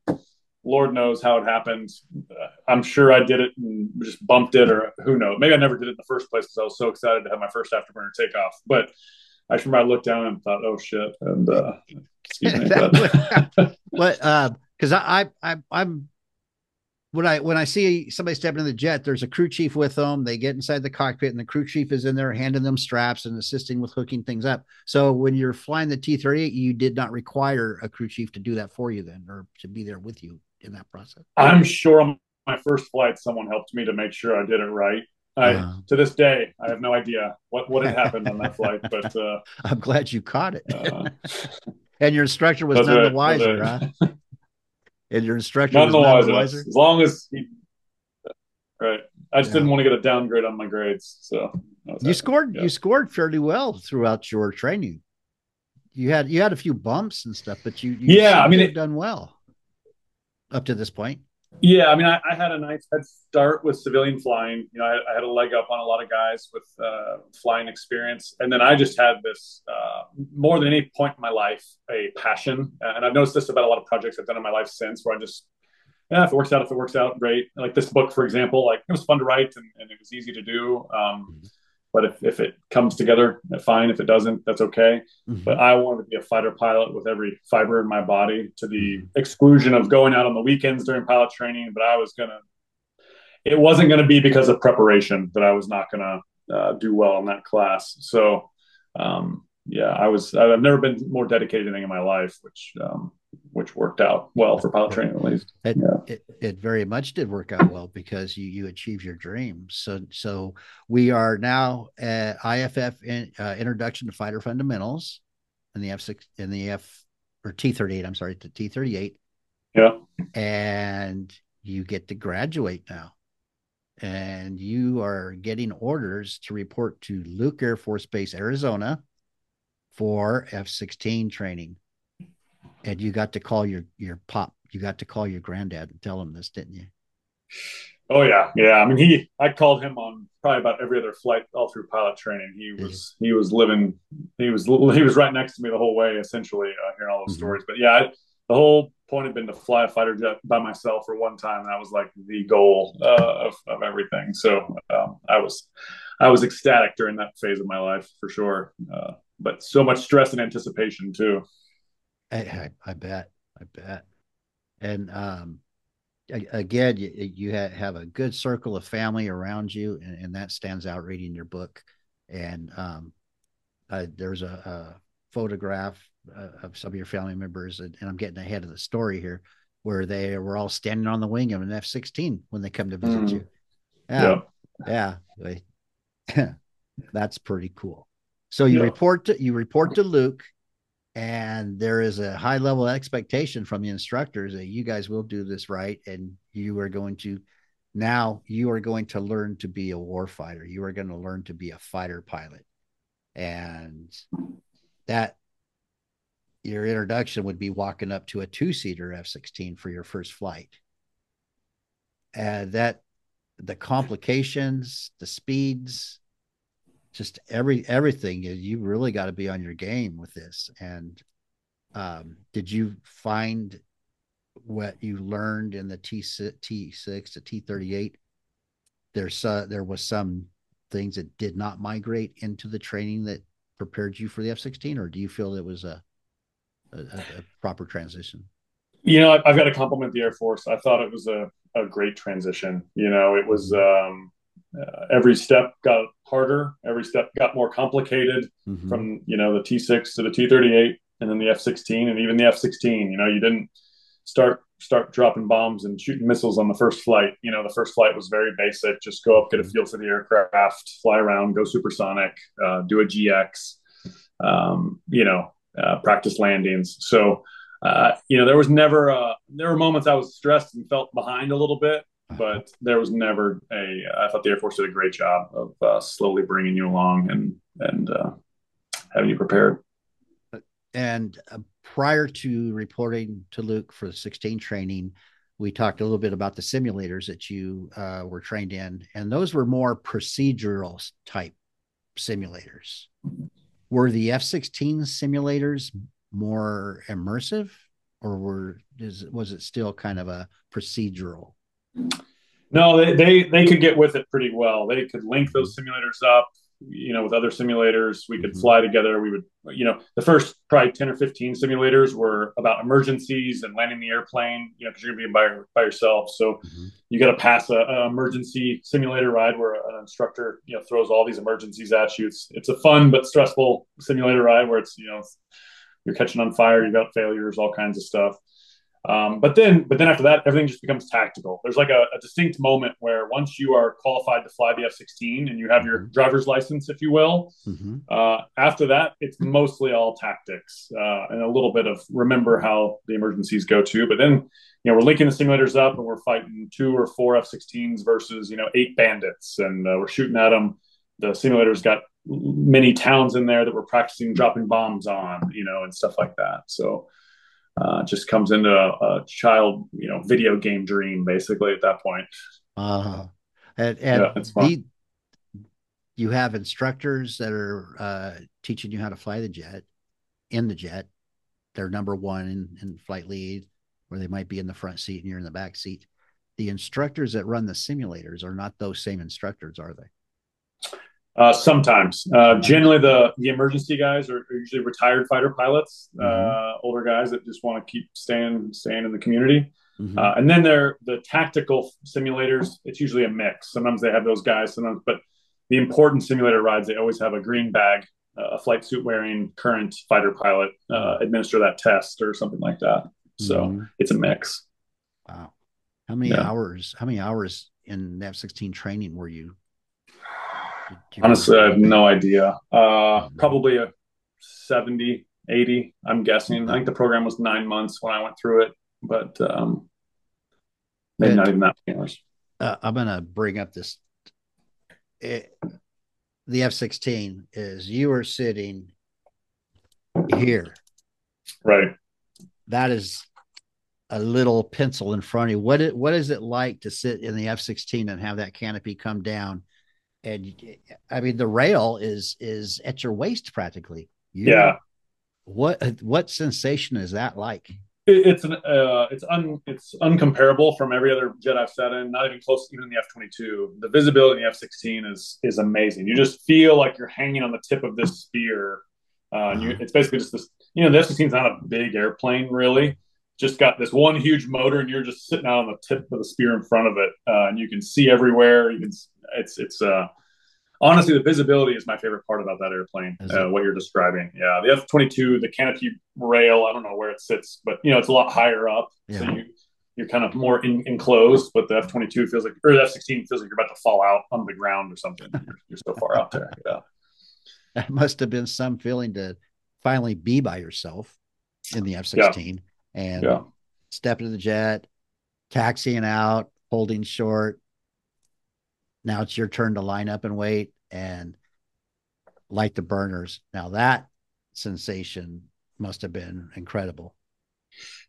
B: Lord knows how it happened. Uh, I'm sure I did it and just bumped it, or who knows. Maybe I never did it in the first place because I was so excited to have my first afterburner takeoff. But I remember I looked down and thought, "Oh shit!" And uh, excuse me,
A: but? Because uh, I, I, I'm when I when I see somebody stepping in the jet, there's a crew chief with them. They get inside the cockpit, and the crew chief is in there handing them straps and assisting with hooking things up. So when you're flying the T-38, you did not require a crew chief to do that for you, then, or to be there with you in that process.
B: I'm sure on my first flight, someone helped me to make sure I did it right. I, uh, to this day, I have no idea what, what had happened on that flight, but uh,
A: I'm glad you caught it. Uh, and your instructor was none the wiser, right. huh? And your instructor none was none the wiser.
B: As long as he, right, I just yeah. didn't want to get a downgrade on my grades, so
A: you scored. Yeah. You scored fairly well throughout your training. You had you had a few bumps and stuff, but you, you
B: yeah, I mean, it,
A: done well up to this point.
B: Yeah, I mean, I, I, had a nice head start with civilian flying. You know, I, I, had a leg up on a lot of guys with uh, flying experience, and then I just had this uh, more than any point in my life a passion. And I've noticed this about a lot of projects I've done in my life since, where I just yeah, if it works out, if it works out, great. Like this book, for example, like it was fun to write and, and it was easy to do. Um, mm-hmm. But if, if it comes together, fine. If it doesn't, that's okay. Mm-hmm. But I wanted to be a fighter pilot with every fiber in my body to the mm-hmm. exclusion of going out on the weekends during pilot training. But I was going to, it wasn't going to be because of preparation that I was not going to uh, do well in that class. So, um, yeah, I was, I've never been more dedicated to anything in my life, which, um, which worked out well for pilot training at least.
A: It, yeah. it, it, very much did work out well because you you achieved your dreams. So so we are now at IFF in, uh, Introduction to Fighter Fundamentals in the F six in the F or T thirty eight. I'm sorry, the T thirty eight.
B: Yeah,
A: and you get to graduate now. And you are getting orders to report to Luke Air Force Base, Arizona for F 16 training and you got to call your your pop you got to call your granddad and tell him this didn't you?
B: Oh yeah. Yeah. I mean he i called him on probably about every other flight all through pilot training. He was he was living he was he was right next to me the whole way essentially uh, hearing all those mm-hmm. stories. But yeah I, the whole point had been to fly a fighter jet by myself for one time and that was like the goal uh, of, of everything. So um, i was i was ecstatic during that phase of my life for sure. Uh, but so much stress and anticipation too
A: I, I, I bet. I bet. And um, again, you, you have a good circle of family around you, and, and that stands out reading your book. And um, uh, there's a, a photograph uh, of some of your family members, and, and, I'm getting ahead of the story here. where they were all standing on the wing of an F 16 when they come to visit
B: Mhm.
A: you. Yeah. Yeah. They- That's pretty cool. So you
B: Yeah.
A: report to you report to Luke, and there is a high level expectation from the instructors that you guys will do this right, and you are going to now you are going to learn to be a war fighter. You are going to learn to be a fighter pilot, and that your introduction would be walking up to a two seater F sixteen for your first flight, and that the complications, the speeds, just every everything you- really got to be on your game with this and um did you find what you learned in the T T6 to T38 there's uh, there was some things that did not migrate into the training that prepared you for the F16 or do you feel it was a a, a proper transition
B: You know, I've got to compliment the Air Force. I thought it was a, a great transition. You know, it was um, uh, every step got harder, every step got more complicated
A: Mhm.
B: from, you know, the T6 to the T38 and then the F16 and even the F16. You know, you didn't start start dropping bombs and shooting missiles on the first flight. You know, the first flight was very basic. Just go up, get a feel for the aircraft, fly around, go supersonic, uh, do a GX, um, you know, uh, practice landings. So, uh, you know, there was never uh, there were moments I was stressed and felt behind a little bit, but there was never a. I thought the Air Force did a great job of uh, slowly bringing you along and and uh, having you prepared.
A: And uh, prior to reporting to Luke for the 16 training, we talked a little bit about the simulators that you uh, were trained in, and those were more procedural type simulators. Were the F 16 simulators more immersive, or were is, was it still kind of a procedural?
B: No, they, they they could get with it pretty well. They could link those simulators up, you know, with other simulators. We could
A: Mhm.
B: fly together. We would, you know, the first probably ten or fifteen simulators were about emergencies and landing the airplane. You know, because you're gonna be by by yourself, so
A: Mhm.
B: you got to pass a, a emergency simulator ride where an instructor, you know, throws all these emergencies at you. It's it's a fun but stressful simulator ride where it's you know you're catching on fire, you've got failures, all kinds of stuff. Um, but then, but then after that, everything just becomes tactical. There's like a, a distinct moment where once you are qualified to fly the F-16 and you have your
A: Mhm.
B: driver's license, if you will,
A: Mhm.
B: uh, after that, it's mostly all tactics uh, and a little bit of remember how the emergencies go too. But then, you know, we're linking the simulators up and we're fighting two or four F-16s versus you know eight bandits, and uh, we're shooting at them. The simulators got many towns in there that we're practicing dropping bombs on, you know, and stuff like that. So uh, just comes into a, a child, you know, video game dream basically at that point.
A: Uh, and and
B: Yeah,
A: the, you have instructors that are uh, teaching you how to fly the jet in the jet. They're number one in, in flight lead, or they might be in the front seat and you're in the back seat. The instructors that run the simulators are not those same instructors, are they?
B: Uh, sometimes, uh, generally, the the emergency guys are, are usually retired fighter pilots, uh,
A: Mhm.
B: older guys that just want to keep staying staying in the community.
A: Mhm.
B: Uh, and then they're the tactical simulators. It's usually a mix. Sometimes they have those guys, sometimes, but the important simulator rides, they always have a green bag, uh, a flight suit wearing current fighter pilot uh, administer that test or something like that. So
A: Mhm.
B: it's a mix.
A: wow, how many
B: Yeah.
A: hours? How many hours in F sixteen training were you?
B: Honestly, I have no idea. Uh, probably a 70, 80, I'm guessing. I think the program was nine months when I went through it, but um, maybe
A: And-
B: not even that many hours.
A: uh, I'm going to bring up this. It, the F 16 is you are sitting here.
B: Right.
A: That is a little pencil in front of you. What it, what is it like to sit in the F 16 and have that canopy come down? And I mean, the rail is is at your waist practically. You-
B: Yeah.
A: What what sensation is that like?
B: It, it's an uh, it's un it's uncomparable from every other jet I've sat in. Not even close, even in the F twenty two. The visibility in the F sixteen is is amazing. You just feel like you're hanging on the tip of this spear. Uh, and you,
A: Uh-huh.
B: it's basically just this. You know, the F sixteen is not a big airplane, really. Just got this one huge motor, and you're just sitting out on the tip of the spear in front of it, uh, and you can see everywhere. You can. It's it's uh honestly the visibility is my favorite part about that airplane uh, what you're describing yeah the f-22 the canopy rail i don't know where it sits but you know it's a lot higher up so you you're kind of more in, enclosed, but the F twenty two feels like or the F sixteen feels like you're about to fall out on the ground or something. You're, you're so far out there. Yeah.
A: That must have been some feeling to finally be by yourself in the F sixteen yeah. And yeah. step into the jet, taxiing out, holding short. Now it's your turn to line up and wait and light the burners. Now that sensation must have been incredible.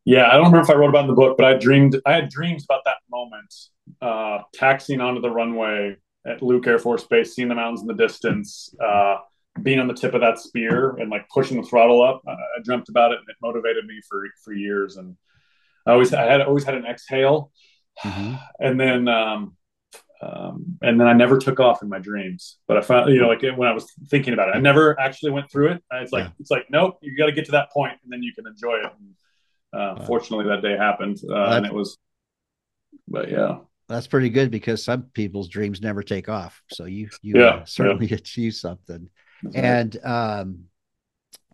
B: Yeah, I don't remember if I wrote about in the book, but I dreamed I had dreams about that moment, uh, taxiing onto the runway at Luke Air Force Base, seeing the mountains in the distance, uh, being on the tip of that spear and like pushing the throttle up. I, I dreamt about it, and it motivated me for for years. And I always I had always had an exhale, mm-hmm. and then um, um, and then I never took off in my dreams. But I found, you know, like when I was thinking about it, I never actually went through it. It's like yeah. it's like nope, you got to get to that point, and then you can enjoy it. And, uh, wow. Fortunately, that day happened, uh, and it was. But yeah,
A: that's pretty good because some people's dreams never take off. So you you yeah, uh, certainly yeah. achieved something. And um,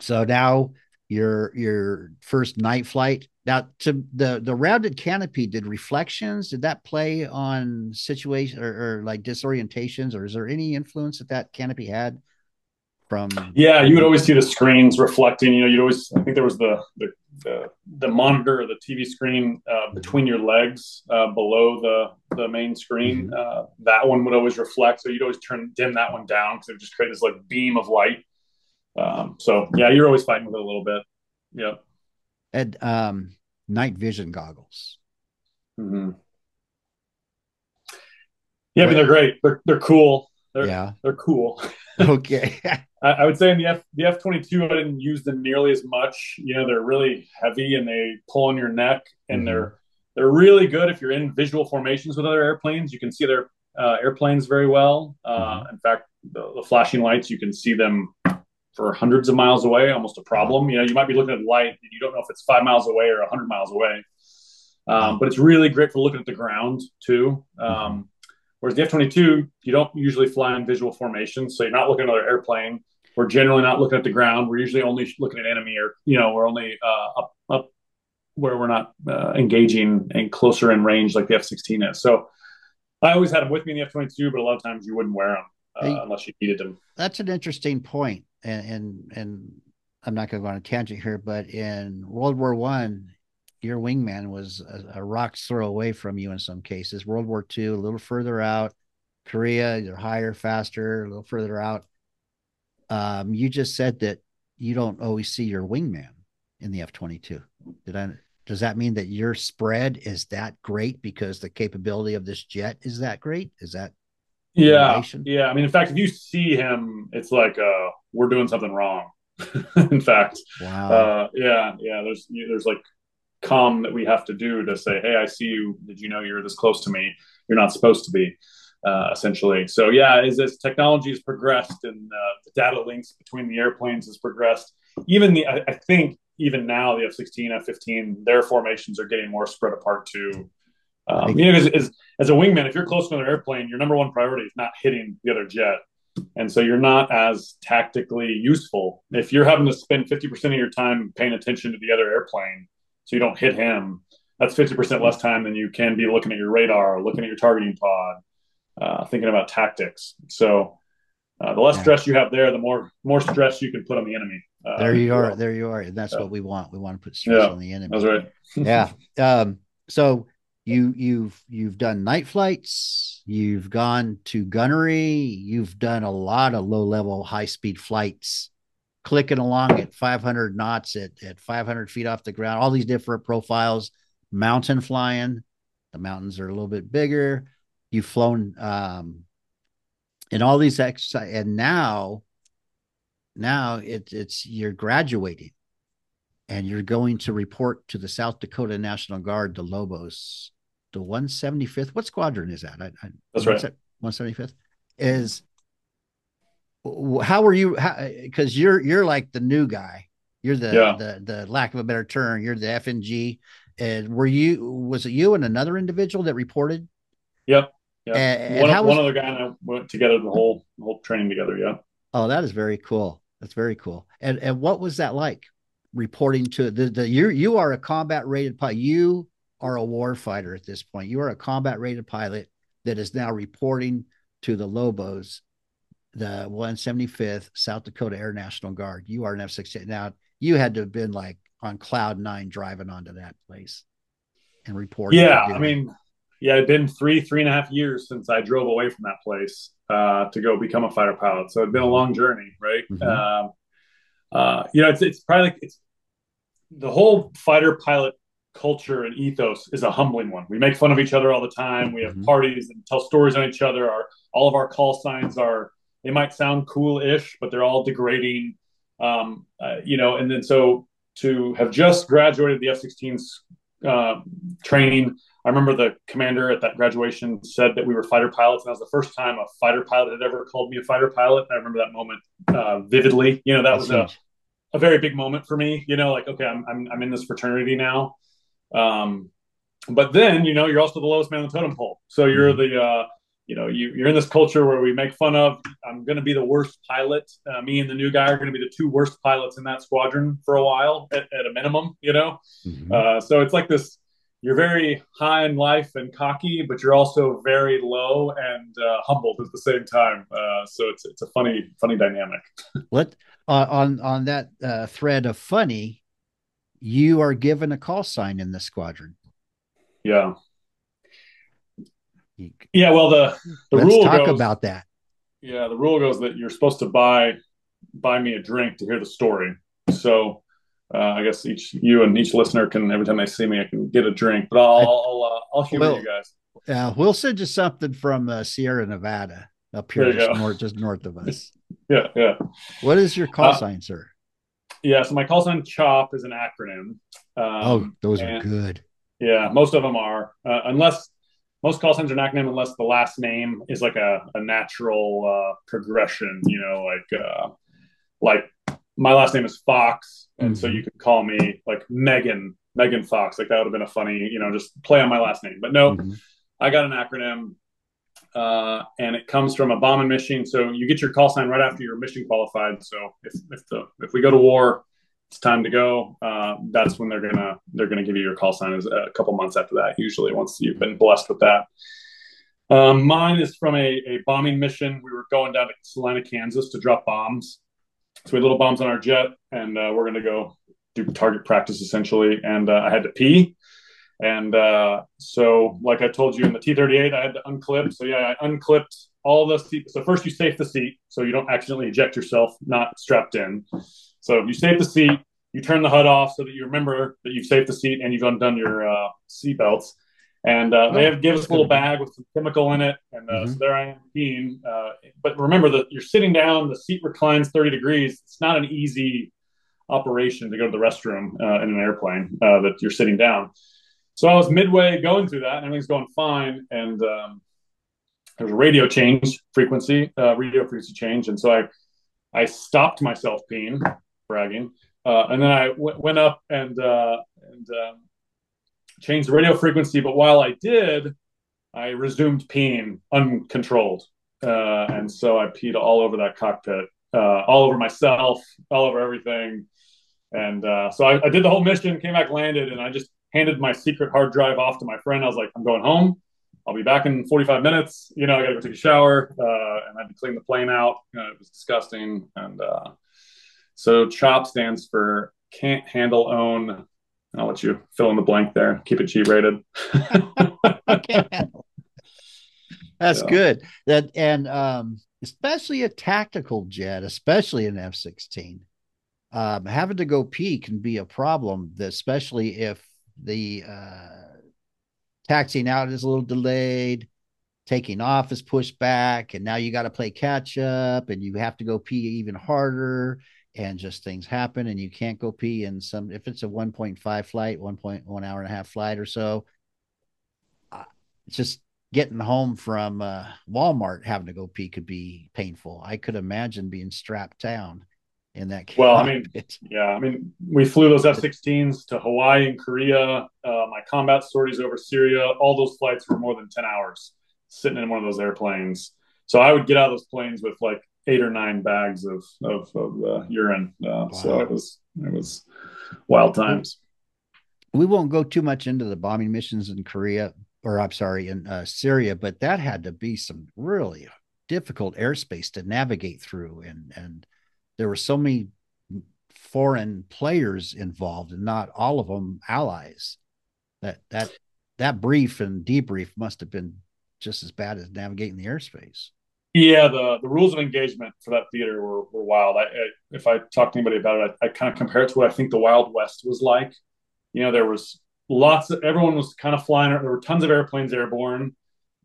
A: so now your your first night flight now, to the the rounded canopy, did reflections did that play on situation or, or, like disorientations, or is there any influence that that canopy had from?
B: Yeah, you would always see the screens reflecting. You know, you'd always I think there was the the the, the monitor or the TV screen uh, between your legs uh, below the the main screen. Mm-hmm. Uh, that one would always reflect, so you'd always turn dim that one down because it would just create this like beam of light. Um, so yeah, you're always fighting with it a little bit. Yep
A: and um, night vision goggles.
B: Mm-hmm. Yeah, I mean they're great. They're they're cool. They're,
A: yeah,
B: they're cool.
A: Okay.
B: I, I, would say in the F the F twenty two, I didn't use them nearly as much. You know, they're really heavy and they pull on your neck, and mm-hmm. they're they're really good if you're in visual formations with other airplanes. You can see their uh, airplanes very well. Uh, mm-hmm. In fact, the, the flashing lights, you can see them for hundreds of miles away, almost a problem. You know, you might be looking at light and you don't know if it's five miles away or a 100 miles away. Um, but it's really great for looking at the ground too. Um, whereas the F 22, you don't usually fly in visual formation. So you're not looking at another airplane. We're generally not looking at the ground. We're usually only looking at enemy or, you know, we're only uh, up, up where we're not uh, engaging and closer in range like the F 16 is. So I always had them with me in the F 22, but a lot of times you wouldn't wear them. Uh, unless you needed them.
A: That's an interesting point and and, and I'm not going to go on a tangent here, but in World War One, your wingman was a, a rock's throw away from you in some cases. World War II, a little further out. Korea, you're higher, faster, a little further out. Um, you just said that you don't always see your wingman in the F twenty two. Did I? Does that mean that your spread is that great because the capability of this jet is that great? Is that
B: yeah, yeah. I mean, in fact, if you see him, it's like uh, we're doing something wrong. in fact,
A: wow.
B: Uh, yeah, yeah. There's there's like calm that we have to do to say, hey, I see you. Did you know you're this close to me? You're not supposed to be. Uh, essentially, so yeah, as, as technology has progressed and uh, the data links between the airplanes has progressed, even the I, I think even now the F-16, F-15, their formations are getting more spread apart too. Um, you know, as, as, as, a wingman, if you're close to another airplane, your number one priority is not hitting the other jet. And so you're not as tactically useful. If you're having to spend 50% of your time paying attention to the other airplane so you don't hit him, that's 50% less time than you can be looking at your radar, looking at your targeting pod, uh, thinking about tactics. So uh, the less yeah. stress you have there, the more more stress you can put on the enemy.
A: Uh, there you are. There you are. And that's what we want. We want to put stress
B: yeah,
A: on the enemy.
B: That's right.
A: yeah. Um, so you you've you've done night flights you've gone to gunnery you've done a lot of low level high speed flights clicking along at 500 knots at, at 500 feet off the ground all these different profiles mountain flying the mountains are a little bit bigger you've flown um and all these exercise and now now it, it's you're graduating and you're going to report to the South Dakota National Guard, the Lobos, the 175th. What squadron is that? I,
B: I, That's right.
A: 175th is. How were you? Because you're you're like the new guy. You're the, yeah. the the lack of a better term. You're the FNG. And were you? Was it you and another individual that reported?
B: Yep. Yeah. And, one, and one other guy and I went together the whole the whole training together. Yeah.
A: Oh, that is very cool. That's very cool. And and what was that like? reporting to the, the you you are a combat rated pilot. You are a war fighter at this point. You are a combat rated pilot that is now reporting to the Lobos, the 175th South Dakota Air National Guard. You are an F 16. Now, you had to have been like on cloud nine driving onto that place and reporting.
B: Yeah. I mean, yeah, it'd been three, three and a half years since I drove away from that place uh, to go become a fighter pilot. So it'd been a long journey, right? Mm-hmm. Um, uh, you know, it's, it's probably like it's the whole fighter pilot culture and ethos is a humbling one. We make fun of each other all the time. We have mm-hmm. parties and tell stories on each other. Our all of our call signs are they might sound cool-ish, but they're all degrading. Um, uh, you know, and then so to have just graduated the F-16's uh, training, I remember the commander at that graduation said that we were fighter pilots, and that was the first time a fighter pilot had ever called me a fighter pilot. I remember that moment uh, vividly. You know, that was a, a very big moment for me. You know, like okay, I'm I'm, I'm in this fraternity now. Um, but then, you know, you're also the lowest man on the totem pole. So you're mm-hmm. the, uh, you know, you, you're in this culture where we make fun of. I'm going to be the worst pilot. Uh, me and the new guy are going to be the two worst pilots in that squadron for a while, at, at a minimum. You know, mm-hmm. uh, so it's like this. You're very high in life and cocky, but you're also very low and uh, humbled at the same time. Uh, so it's it's a funny funny dynamic.
A: what uh, on on that uh, thread of funny? you are given a call sign in the squadron.
B: Yeah. Yeah. Well, the, the
A: Let's
B: rule
A: talk goes, about that.
B: Yeah. The rule goes that you're supposed to buy, buy me a drink to hear the story. So, uh, I guess each you and each listener can every time they see me, I can get a drink. But I'll I'll, uh, I'll humor well, you guys.
A: Yeah, we'll send you something from uh, Sierra Nevada up here, just north, just north of us.
B: yeah, yeah.
A: What is your call uh, sign, sir?
B: Yeah, so my call sign CHOP is an acronym.
A: Um, oh, those are good.
B: Yeah, most of them are, uh, unless most call signs are an acronym, unless the last name is like a, a natural uh, progression. You know, like uh, like my last name is Fox, and mm-hmm. so you could call me like Megan Megan Fox. Like that would have been a funny, you know, just play on my last name. But no, mm-hmm. I got an acronym uh, and it comes from a bomb and mission. So you get your call sign right after you're mission qualified. So if if the if we go to war, it's time to go. Uh, that's when they're gonna they're gonna give you your call sign. Is a couple months after that, usually once you've been blessed with that. Um, mine is from a, a bombing mission. We were going down to Salina, Kansas to drop bombs. So we had little bombs on our jet, and uh, we're to go do target practice essentially. And uh, I had to pee, and uh, so, like I told you in the T38, I had to unclip. So yeah, I unclipped all the seat. So first you safe the seat so you don't accidentally eject yourself not strapped in. So you safe the seat, you turn the HUD off so that you remember that you've saved the seat and you've undone your uh, seat belts. And uh, they have give us a little bag with some chemical in it, and uh, mm-hmm. so there I am peeing. Uh, but remember that you're sitting down, the seat reclines 30 degrees. It's not an easy operation to go to the restroom uh, in an airplane uh, that you're sitting down. So I was midway going through that, and everything's going fine. And um, there was a radio change frequency, uh, radio frequency change, and so I I stopped myself peeing, bragging, uh, and then I w- went up and uh, and um, changed the radio frequency. But while I did, I resumed peeing uncontrolled, uh, and so I peed all over that cockpit, uh, all over myself, all over everything. And uh, so I, I did the whole mission, came back, landed, and I just handed my secret hard drive off to my friend. I was like, I'm going home. I'll be back in 45 minutes. You know, I got to go take a shower uh, and I had to clean the plane out. it was disgusting. And so CHOP stands for can't handle own. I'll let you fill in the blank there. Keep it G rated.
A: That's yeah. good. That and um, especially a tactical jet, especially an F 16. Um, having to go pee can be a problem, especially if the uh, taxiing out is a little delayed taking off is pushed back and now you got to play catch up and you have to go pee even harder and just things happen and you can't go pee and some if it's a 1.5 flight 1.1 hour and a half flight or so uh, just getting home from uh, walmart having to go pee could be painful i could imagine being strapped down in that
B: case. Well, I mean, yeah, I mean, we flew those F-16s to Hawaii and Korea. Uh, my combat stories over Syria. All those flights were more than ten hours sitting in one of those airplanes. So I would get out of those planes with like eight or nine bags of of, of uh, urine. Uh, wow. So it was it was wild times.
A: we won't go too much into the bombing missions in Korea, or I'm sorry, in uh, Syria, but that had to be some really difficult airspace to navigate through, and and there were so many foreign players involved, and not all of them allies. That that that brief and debrief must have been just as bad as navigating the airspace.
B: Yeah, the the rules of engagement for that theater were, were wild. I, I if I talk to anybody about it, I, I kind of compare it to what I think the Wild West was like. You know, there was lots of everyone was kind of flying. There were tons of airplanes airborne.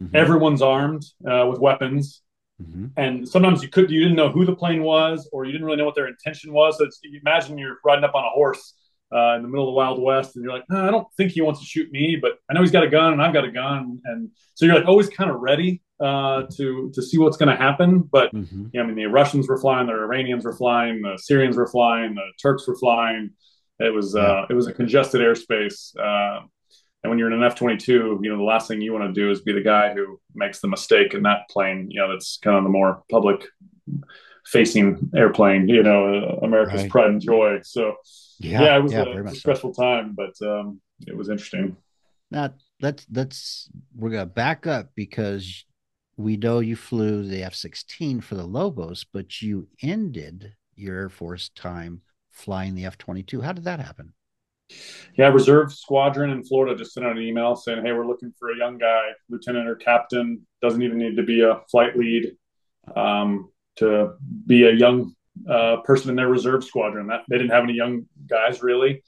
B: Mm-hmm. Everyone's armed uh, with weapons, mm-hmm. and sometimes you could you didn't know who the plane was, or you didn't really know what their intention was. So imagine you're riding up on a horse uh, in the middle of the Wild West, and you're like, oh, I don't think he wants to shoot me, but I know he's got a gun and I've got a gun, and so you're like always kind of ready uh, to to see what's going to happen. But mm-hmm. I mean, the Russians were flying, the Iranians were flying, the Syrians were flying, the Turks were flying. It was uh, it was a congested airspace. Uh, and when you're in an F twenty two, you know the last thing you want to do is be the guy who makes the mistake in that plane. You know that's kind of the more public facing airplane. You know, America's right. pride and joy. So yeah, yeah it was yeah, a stressful so. time, but um, it was interesting.
A: Now let's let's we're gonna back up because we know you flew the F sixteen for the Lobos, but you ended your Air Force time flying the F twenty two. How did that happen?
B: Yeah, Reserve Squadron in Florida just sent out an email saying, "Hey, we're looking for a young guy, lieutenant or captain. Doesn't even need to be a flight lead, um, to be a young uh, person in their reserve squadron. That they didn't have any young guys really,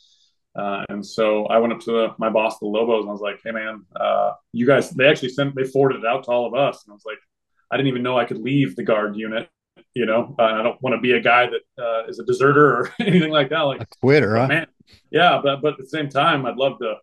B: uh, and so I went up to the, my boss, the Lobos, and I was like, "Hey, man, uh, you guys." They actually sent they forwarded it out to all of us, and I was like, "I didn't even know I could leave the guard unit." You know, uh, I don't want to be a guy that uh, is a deserter or anything like that. Like
A: a quitter, huh? Man,
B: yeah, but but at the same time, I'd love to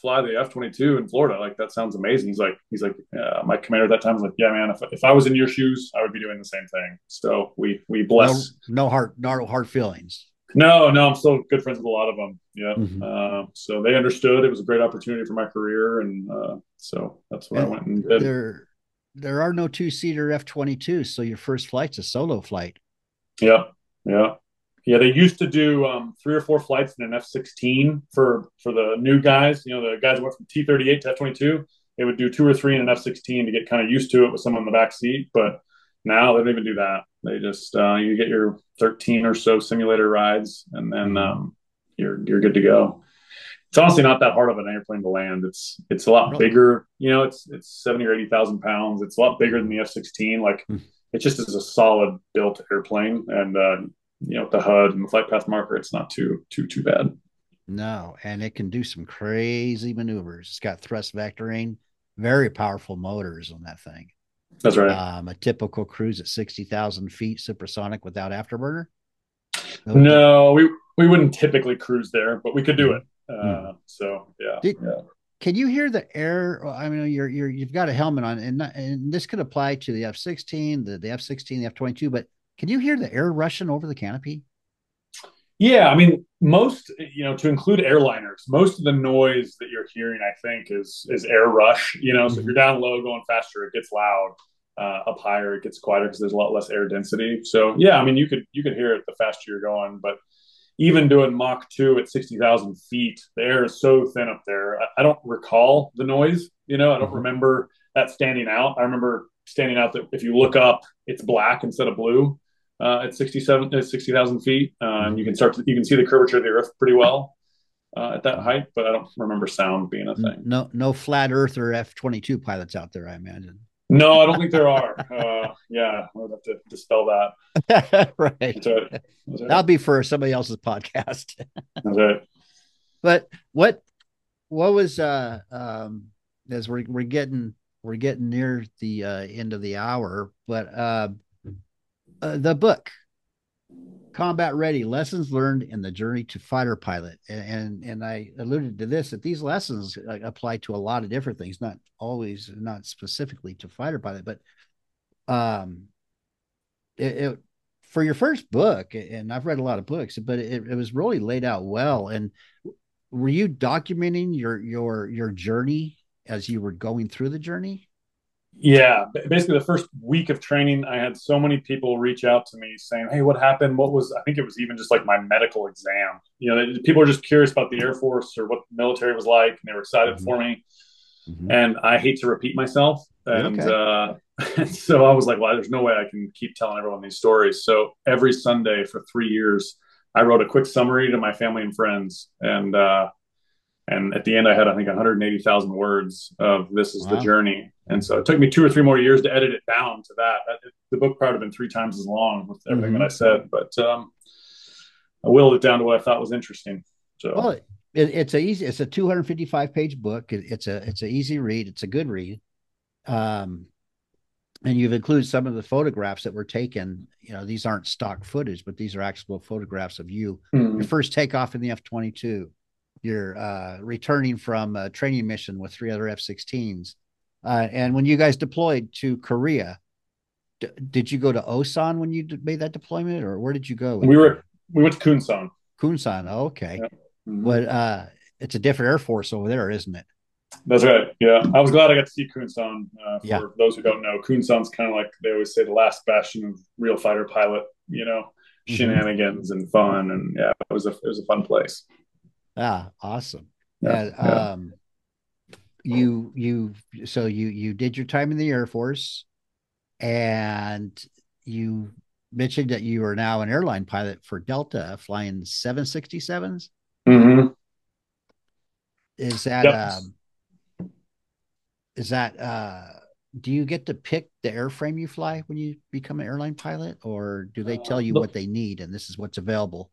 B: fly the F twenty two in Florida. Like that sounds amazing. He's like, he's like, uh, my commander at that time was like, yeah, man, if, if I was in your shoes, I would be doing the same thing. So we we bless.
A: No, no hard, no hard feelings.
B: No, no, I'm still good friends with a lot of them. Yeah. Mm-hmm. Uh, so they understood it was a great opportunity for my career, and uh, so that's what and I went and did.
A: There, there are no two seater F twenty two, so your first flight's a solo flight.
B: Yeah, yeah. Yeah, they used to do um, three or four flights in an F sixteen for for the new guys. You know, the guys went from T thirty eight to F twenty two. They would do two or three in an F sixteen to get kind of used to it with someone in the back seat. But now they don't even do that. They just uh, you get your thirteen or so simulator rides, and then mm-hmm. um, you're you're good to go. It's honestly not that hard of an airplane to land. It's it's a lot really? bigger. You know, it's it's seventy or eighty thousand pounds. It's a lot bigger than the F sixteen. Like. Mm-hmm it just is a solid built airplane and uh, you know the HUD and the flight path marker, it's not too too too bad.
A: No, and it can do some crazy maneuvers. It's got thrust vectoring, very powerful motors on that thing.
B: That's right.
A: Um, a typical cruise at sixty thousand feet supersonic without afterburner.
B: No, we we wouldn't typically cruise there, but we could do it. Uh, mm. So yeah, Did, yeah.
A: Can you hear the air? I mean, you're you're you've got a helmet on, and and this could apply to the F sixteen, the the F sixteen, the F twenty two, but can you hear the air rushing over the canopy?
B: Yeah, I mean, most you know, to include airliners, most of the noise that you're hearing, I think, is is air rush. You know, mm-hmm. so if you're mm-hmm. down low going faster, it gets loud. Uh, up higher, it gets quieter because there's a lot less air density. So yeah, I mean, you could you could hear it the faster you're going, but even doing Mach two at sixty thousand feet, the air is so thin up there. I, I, don't recall the noise. You know, I don't mm-hmm. remember that standing out. I remember standing out that if you look up, it's black instead of blue uh, at 67 uh, 60,000 feet. Um, you can start to, you can see the curvature of the earth pretty well uh, at that height, but I don't remember sound being a thing.
A: No, no flat earth or F 22 pilots out there, I imagine.
B: No, I don't think there are. Uh, yeah, I would have to dispel that.
A: right. That's right. That's right. That'll be for somebody else's podcast.
B: That's right.
A: But what, what was, uh, um, as we're, we're getting, we're getting near the uh, end of the hour, but uh, uh, the book combat ready lessons learned in the journey to fighter pilot. And and, and i alluded to this that these lessons uh, apply to a lot of different things not always not specifically to fighter pilot but um it, it for your first book and i've read a lot of books but it, it was really laid out well. And were you documenting your your your journey as you were going through the journey
B: Yeah, basically the first week of training, I had so many people reach out to me saying, "Hey, what happened? What was?" I think it was even just like my medical exam. You know, people were just curious about the Air Force or what the military was like, and they were excited mm-hmm. for me. Mm-hmm. And I hate to repeat myself, and okay. uh, so I was like, "Well, there's no way I can keep telling everyone these stories." So every Sunday for three years, I wrote a quick summary to my family and friends, and uh, and at the end, I had, I think, 180,000 words of this is wow. the journey. And so it took me two or three more years to edit it down to that. The book probably have been three times as long with everything mm-hmm. that I said, but um, I willed it down to what I thought was interesting. So,
A: well, it, it's a easy, it's a 255 page book. It, it's a, it's an easy read. It's a good read. Um, and you've included some of the photographs that were taken. You know, these aren't stock footage, but these are actual photographs of you, mm-hmm. your first takeoff in the F 22 you're uh, returning from a training mission with three other F-16s. Uh, and when you guys deployed to Korea, d- did you go to Osan when you d- made that deployment, or where did you go?
B: We were we went to Kunsan.
A: Kunsan, oh, okay. Yeah. Mm-hmm. But uh, it's a different air force over there, isn't it?
B: That's right. Yeah, I was glad I got to see Kunsan. Uh, for yeah. those who don't know, Kunsan's kind of like they always say the last bastion of real fighter pilot. You know, mm-hmm. shenanigans and fun, and yeah, it was a it was a fun place.
A: Ah, awesome. Yeah, yeah. Um, you you so you you did your time in the Air Force, and you mentioned that you are now an airline pilot for Delta, flying seven sixty sevens.
B: Mm-hmm.
A: Is that yep. um, is that uh, do you get to pick the airframe you fly when you become an airline pilot, or do they tell you uh, what they need and this is what's available?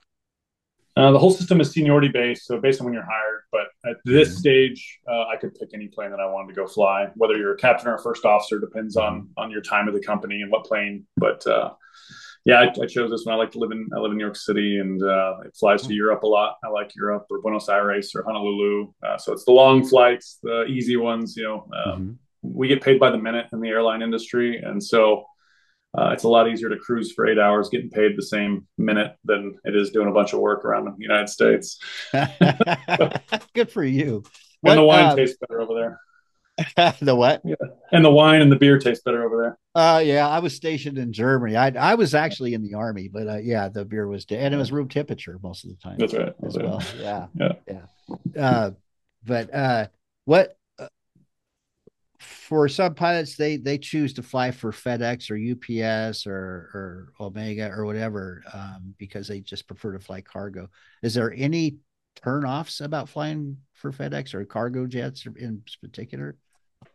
B: Uh, the whole system is seniority based, so based on when you're hired. But at this mm-hmm. stage, uh, I could pick any plane that I wanted to go fly. Whether you're a captain or a first officer depends on mm-hmm. on your time at the company and what plane. But uh, yeah, I, I, chose this one. I like to live in I live in New York City, and uh, it flies to mm-hmm. Europe a lot. I like Europe or Buenos Aires or Honolulu. Uh, so it's the long flights, the easy ones. You know, um, mm-hmm. we get paid by the minute in the airline industry, and so uh, it's a lot easier to cruise for eight hours getting paid the same minute than it is doing a bunch of work around the United States.
A: Good for you.
B: What, and the wine um, tastes better over
A: there. the what?
B: Yeah. And the wine and the beer taste better over there.
A: Uh yeah, I was stationed in Germany. I I was actually in the army, but uh, yeah, the beer was and it was room temperature most of the time.
B: That's right.
A: That's as right. well. Yeah.
B: Yeah.
A: Yeah. Uh, but uh, what for some pilots they they choose to fly for FedEx or UPS or or Omega or whatever um, because they just prefer to fly cargo. Is there any turnoffs about flying for FedEx or cargo jets in particular?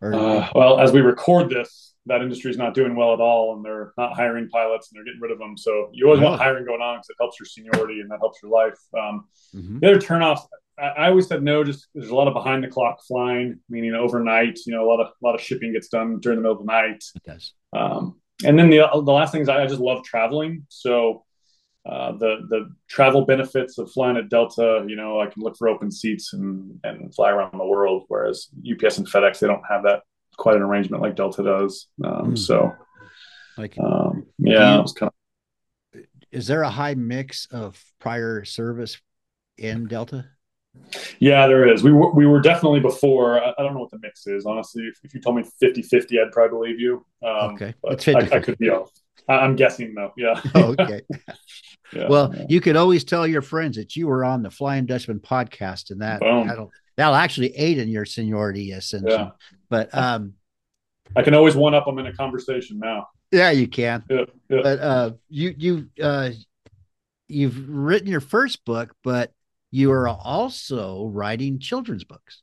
B: Or uh, well, as we record this, that industry is not doing well at all, and they're not hiring pilots, and they're getting rid of them. So you always want hiring going on because it helps your seniority and that helps your life. Um, mm-hmm. The other turnoffs, I, always said no. Just there's a lot of behind the clock flying, meaning overnight. You know, a lot of a lot of shipping gets done during the middle of the night.
A: It does.
B: Um, and then the the last thing is I, I just love traveling. So uh, the the travel benefits of flying at Delta, you know, I can look for open seats and and fly around the world. Whereas UPS and FedEx, they don't have that quite an arrangement like Delta does. Um, mm. So, like, um, yeah, you, kind
A: of... Is there a high mix of prior service in Delta?
B: Yeah, there is. We were, we were definitely before. I, I don't know what the mix is. Honestly, if, if you told me 50 50, I'd probably believe you.
A: Um, okay.
B: But I, I, could be off. I, am guessing though. Yeah.
A: Okay. yeah, well, yeah. you could always tell your friends that you were on the Flying Dutchman podcast, and that that'll, that'll actually aid in your seniority ascension. Yeah. But um,
B: I can always one up them in a conversation now.
A: Yeah, you can.
B: Yeah, yeah.
A: But uh, you you uh, you've written your first book, but you are also writing children's books.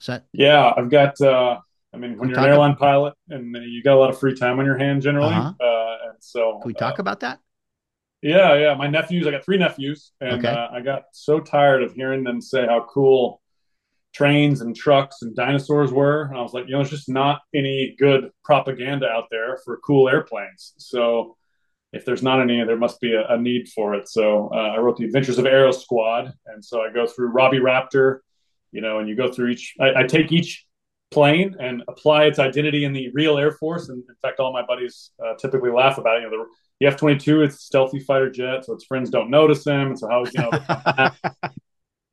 A: Is that?
B: Yeah, I've got. Uh, I mean, when you're an airline about... pilot and you got a lot of free time on your hand, generally, uh-huh. uh, and so
A: can we talk uh, about that?
B: Yeah, yeah. My nephews, I got three nephews, and okay. uh, I got so tired of hearing them say how cool trains and trucks and dinosaurs were, and I was like, you know, there's just not any good propaganda out there for cool airplanes. So if there's not any, there must be a, a need for it. So uh, I wrote the Adventures of Aero Squad, and so I go through Robbie Raptor, you know, and you go through each. I, I take each plane and apply its identity in the real Air Force. And in fact, all my buddies uh, typically laugh about it. You know, the, the F twenty two, it's stealthy fighter jet, so its friends don't notice them, and so how you know.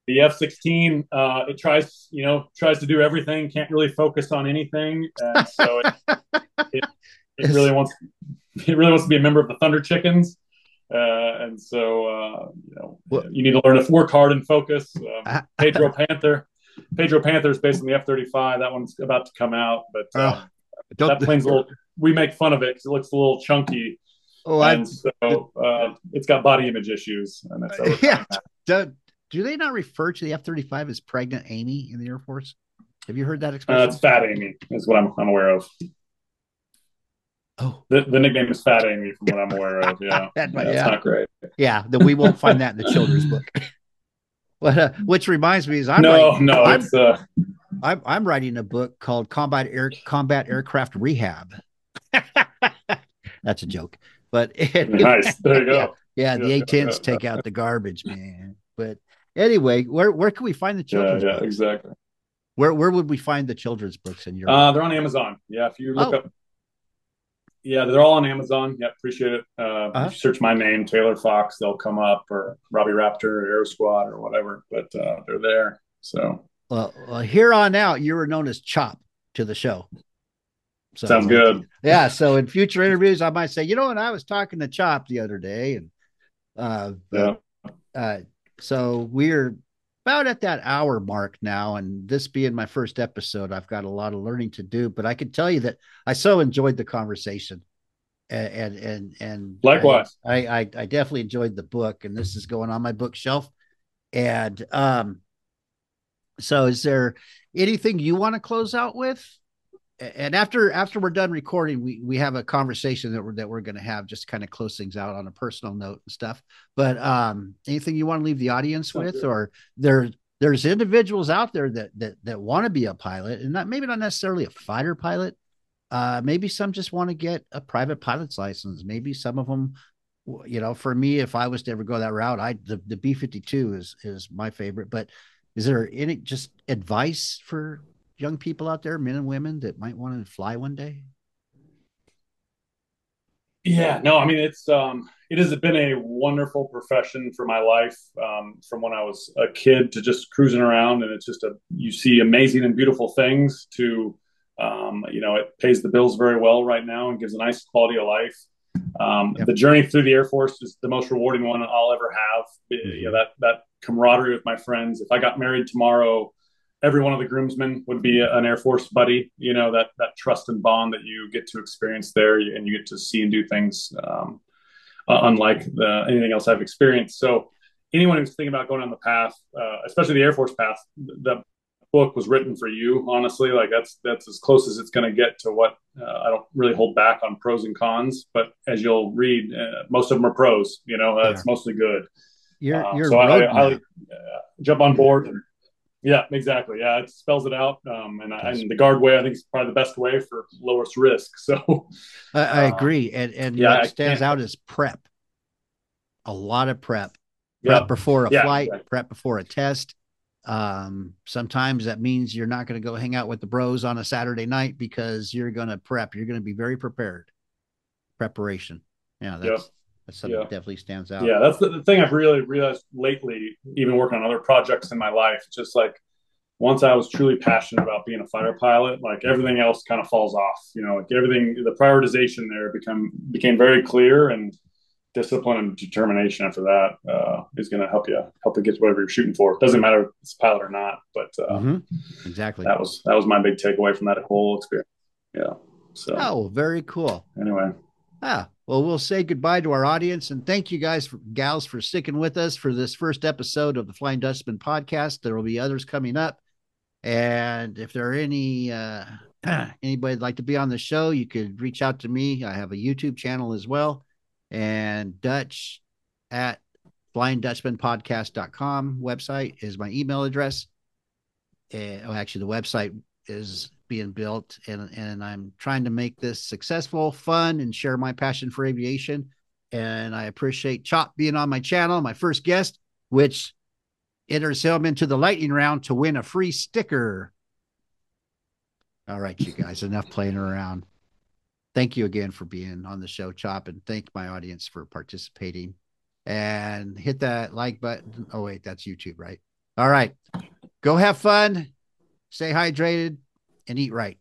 B: the F-16, uh, it tries, you know, tries to do everything, can't really focus on anything, and so it, it, it really wants, it really wants to be a member of the Thunder Chickens, uh, and so uh, you know, well, you need to learn to work hard and focus. Um, Pedro Panther, Pedro Panther is based on the F-35. That one's about to come out, but uh, that plane's a little. We make fun of it because it looks a little chunky. Oh, and so uh, it's got body image issues, and it's
A: yeah. Do, do they not refer to the F thirty five as pregnant Amy in the Air Force? Have you heard that expression?
B: Uh, it's Fat Amy is what I'm, I'm aware of. Oh, the, the nickname is Fat Amy from what I'm aware of. Yeah, that, yeah, yeah. not great.
A: Yeah, then we won't find that in the children's book. But uh, which reminds me is I'm
B: no,
A: writing,
B: no,
A: I'm,
B: it's uh...
A: I'm I'm writing a book called Combat Air Combat Aircraft Rehab. That's a joke, but
B: nice. There you
A: go. Yeah, yeah the A10s take out the garbage, man. But anyway, where where can we find the children's?
B: Yeah, yeah, books? exactly.
A: Where where would we find the children's books in your?
B: Uh, they're on Amazon. Yeah, if you look oh. up yeah, they're all on Amazon. Yeah, appreciate it. Uh, uh-huh. If you search my name, Taylor Fox, they'll come up, or Robbie Raptor, or Air Squad, or whatever. But uh, they're there. So,
A: well, well, here on out, you were known as Chop to the show.
B: So, Sounds good.
A: Yeah. So in future interviews, I might say, you know, and I was talking to Chop the other day, and uh, yeah. Uh, so we're about at that hour mark now. And this being my first episode, I've got a lot of learning to do, but I can tell you that I so enjoyed the conversation. And and and,
B: likewise,
A: I, I I definitely enjoyed the book, and this is going on my bookshelf. And um, so is there anything you want to close out with? And after after we're done recording, we we have a conversation that we're that we're going to have just kind of close things out on a personal note and stuff. But um, anything you want to leave the audience with, or there there's individuals out there that that that want to be a pilot, and not maybe not necessarily a fighter pilot. Uh, maybe some just want to get a private pilot's license. Maybe some of them, you know, for me, if I was to ever go that route, I the the B fifty two is is my favorite. But is there any just advice for young people out there, men and women, that might want to fly one day?
B: Yeah, no, I mean it's um, it has been a wonderful profession for my life um, from when I was a kid to just cruising around, and it's just a you see amazing and beautiful things. To um, you know, it pays the bills very well right now and gives a nice quality of life. Um, yep. The journey through the Air Force is the most rewarding one I'll ever have. Mm-hmm. You know that that camaraderie with my friends. If I got married tomorrow, every one of the groomsmen would be an Air Force buddy. You know that that trust and bond that you get to experience there, and you get to see and do things um, uh, unlike the, anything else I've experienced. So, anyone who's thinking about going on the path, uh, especially the Air Force path, the book was written for you. Honestly, like that's that's as close as it's going to get to what uh, I don't really hold back on pros and cons. But as you'll read, uh, most of them are pros. You know, yeah. it's mostly good.
A: You're, uh, you're so I, I, highly
B: uh, jump on board. And, yeah, exactly. Yeah, it spells it out, um, and, I, and the guard way I think is probably the best way for lowest risk. So
A: I, I uh, agree, and and yeah, what stands out is prep. A lot of prep, prep yeah. before a yeah, flight, exactly. prep before a test. Um, sometimes that means you're not going to go hang out with the bros on a Saturday night because you're going to prep. You're going to be very prepared. Preparation. Yeah, that's that's something yeah. that definitely stands out.
B: Yeah, that's the, the, thing I've really realized lately, even working on other projects in my life. Just like once I was truly passionate about being a fighter pilot, like everything else kind of falls off. You know, like everything, the prioritization there become became very clear, and discipline and determination after that uh, is going to help you help you get to whatever you're shooting for. It doesn't matter if it's a pilot or not, but uh, mm-hmm.
A: exactly
B: that was that was my big takeaway from that whole experience. Yeah. So.
A: Oh, very cool.
B: Anyway.
A: Ah, well, we'll say goodbye to our audience and thank you guys, for, gals, for sticking with us for this first episode of the Flying Dutchman podcast. There will be others coming up. And if there are any, uh, anybody'd like to be on the show, you could reach out to me. I have a YouTube channel as well. And Dutch at flyingdutchmanpodcast.com website is my email address. Uh, oh, actually, the website is being built and and I'm trying to make this successful, fun, and share my passion for aviation. And I appreciate Chop being on my channel, my first guest, which enters him into the lightning round to win a free sticker. All right, you guys, enough playing around. Thank you again for being on the show, Chop, and thank my audience for participating. And hit that like button. Oh, wait, that's YouTube, right?
C: All right. Go have fun, stay hydrated, and eat right.